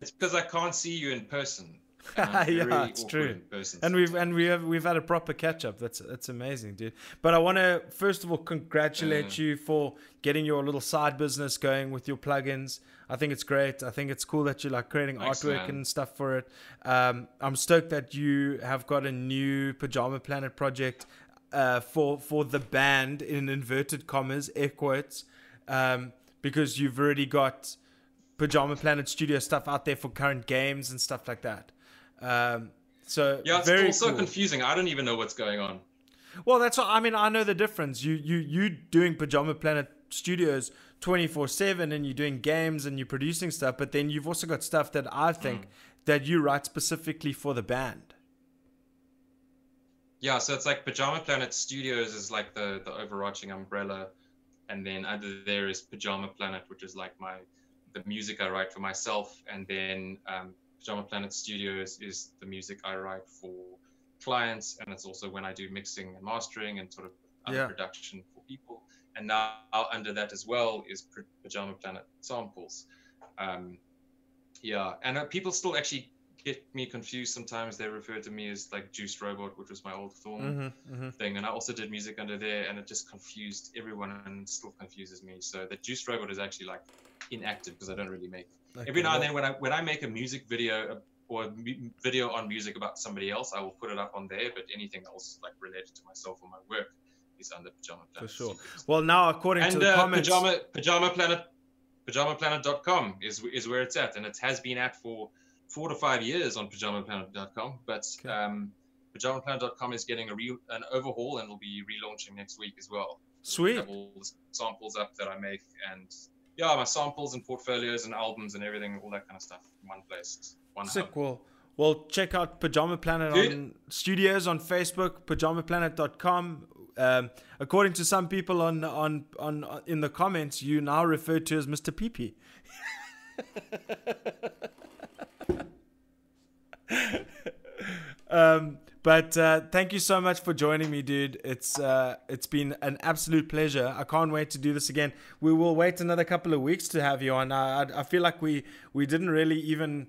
It's because I can't see you in person. Yeah, it's true. And we've and we have we've had a proper catch up. That's that's amazing, dude. But I want to first of all congratulate Mm. you for getting your little side business going with your plugins. I think it's great. I think it's cool that you're like creating Thanks, artwork man. and stuff for it. Um, I'm stoked that you have got a new Pajama Planet project uh, for for the band in inverted commas, air quotes, um, because you've already got Pajama Planet Studio stuff out there for current games and stuff like that. Um, so yeah, it's very all so cool. confusing. I don't even know what's going on. Well, that's what I mean. I know the difference. You you you doing Pajama Planet Studios twenty four seven, and you're doing games and you're producing stuff. But then you've also got stuff that I think that you write specifically for the band. Yeah, so it's like Pajama Planet Studios is like the the overarching umbrella, and then under there is Pajama Planet, which is like my the music I write for myself, and then um, Pajama Planet Studios is the music I write for clients, and it's also when I do mixing and mastering and sort of other Yeah. production for people. And now under that as well is Pajama Planet Samples. Um, yeah, and uh, people still actually get me confused sometimes. They refer to me as like Juice Robot, which was my old Mm-hmm, mm-hmm. thing, and I also did music under there, and it just confused everyone and still confuses me. So the Juice Robot is actually like inactive because I don't really make. Every now and then when I when I make a music video or a mu- video on music about somebody else, I will put it up on there. But anything else like related to myself or my work is under Pajama Planet. For sure. Well, now according to And the uh, comments, Pajama Pajama Planet PajamaPlanet.com is is where it's at, and it has been at for four to five years on PajamaPlanet.com. But Okay. um, PajamaPlanet.com is getting a real an overhaul and will be relaunching next week as well. sweet. all the samples up that I make and yeah, my samples and portfolios and albums and everything, all that kind of stuff in one place, one Sick. hub. Well, well, check out Pajama Planet Dude. on studios on Facebook, pajamaplanet.com. Um, according to some people on, on on on in the comments, you now referred to as Mr. PP. um, but uh, thank you so much for joining me, dude. It's uh, it's been an absolute pleasure. I can't wait to do this again. We will wait another couple of weeks to have you on. I, I, feel like we we didn't really even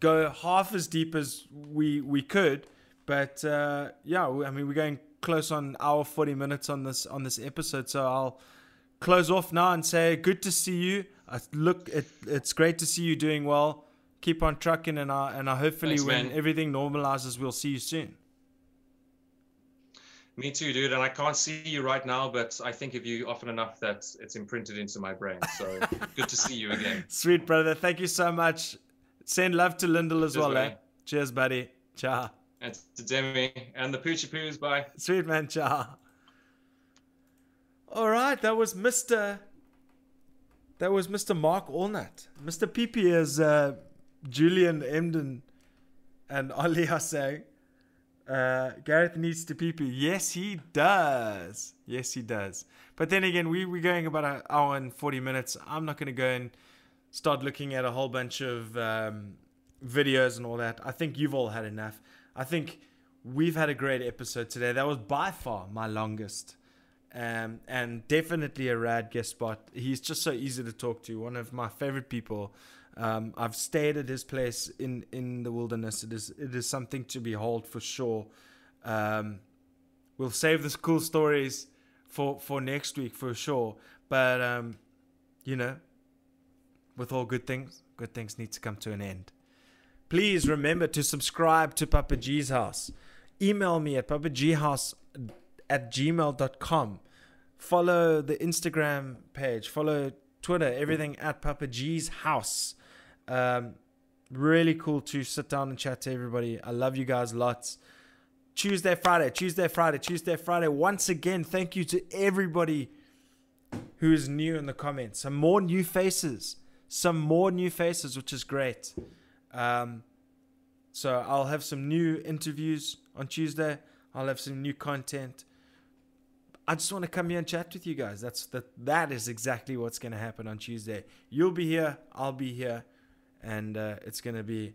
go half as deep as we we could, but uh, yeah, I mean we're going close on hour forty minutes on this on this episode, so I'll close off now and say good to see you. I look, it, it's great to see you doing well. Keep on trucking, and I and I hopefully Thanks, when man. everything normalizes, we'll see you soon. Me too, dude. And I can't see you right now, but I think of you often enough that it's imprinted into my brain. So good to see you again. Sweet brother, thank you so much. Send love to Lyndall as Cheers, well, eh? buddy. Cheers, buddy. Ciao. And to Demi and the Poochie Poos. Bye. Sweet man, ciao. All right, that was Mr. That was Mr. Mark Allnut. Mr. PP is uh, Julian Emden and Ollie are saying. Uh, Gareth needs to pee. Yes, he does. Yes, he does. But then again, we, we're going about an hour and 40 minutes. I'm not going to go and start looking at a whole bunch of um, videos and all that. I think you've all had enough. I think we've had a great episode today. That was by far my longest. Um, and definitely a rad guest spot. He's just so easy to talk to. One of my favorite people. Um, I've stayed at his place in, in the wilderness. It is it is something to behold for sure. Um, we'll save the cool stories for for next week for sure. But um, you know, with all good things, good things need to come to an end. Please remember to subscribe to Papa G's house. Email me at papaghouse at gmail.com. Follow the Instagram page. Follow Twitter. Everything at Papa G's house. Um, really cool to sit down and chat to everybody. I love you guys lots. Tuesday, Friday, Tuesday, Friday, Tuesday, Friday. Once again, thank you to everybody who is new in the comments. Some more new faces. Some more new faces, which is great. Um, so I'll have some new interviews on Tuesday. I'll have some new content. I just want to come here and chat with you guys. That's that. That is exactly what's going to happen on Tuesday. You'll be here. I'll be here, and uh, it's going to be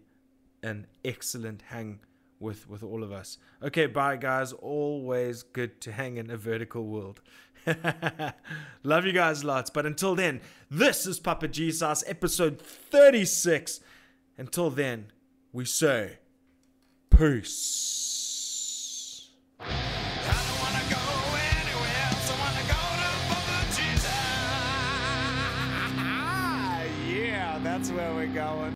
an excellent hang with with all of us. Okay, bye guys. Always good to hang in a vertical world. Love you guys lots. But until then, this is Papa Jesus episode 36. Until then, we say peace. Where we're going.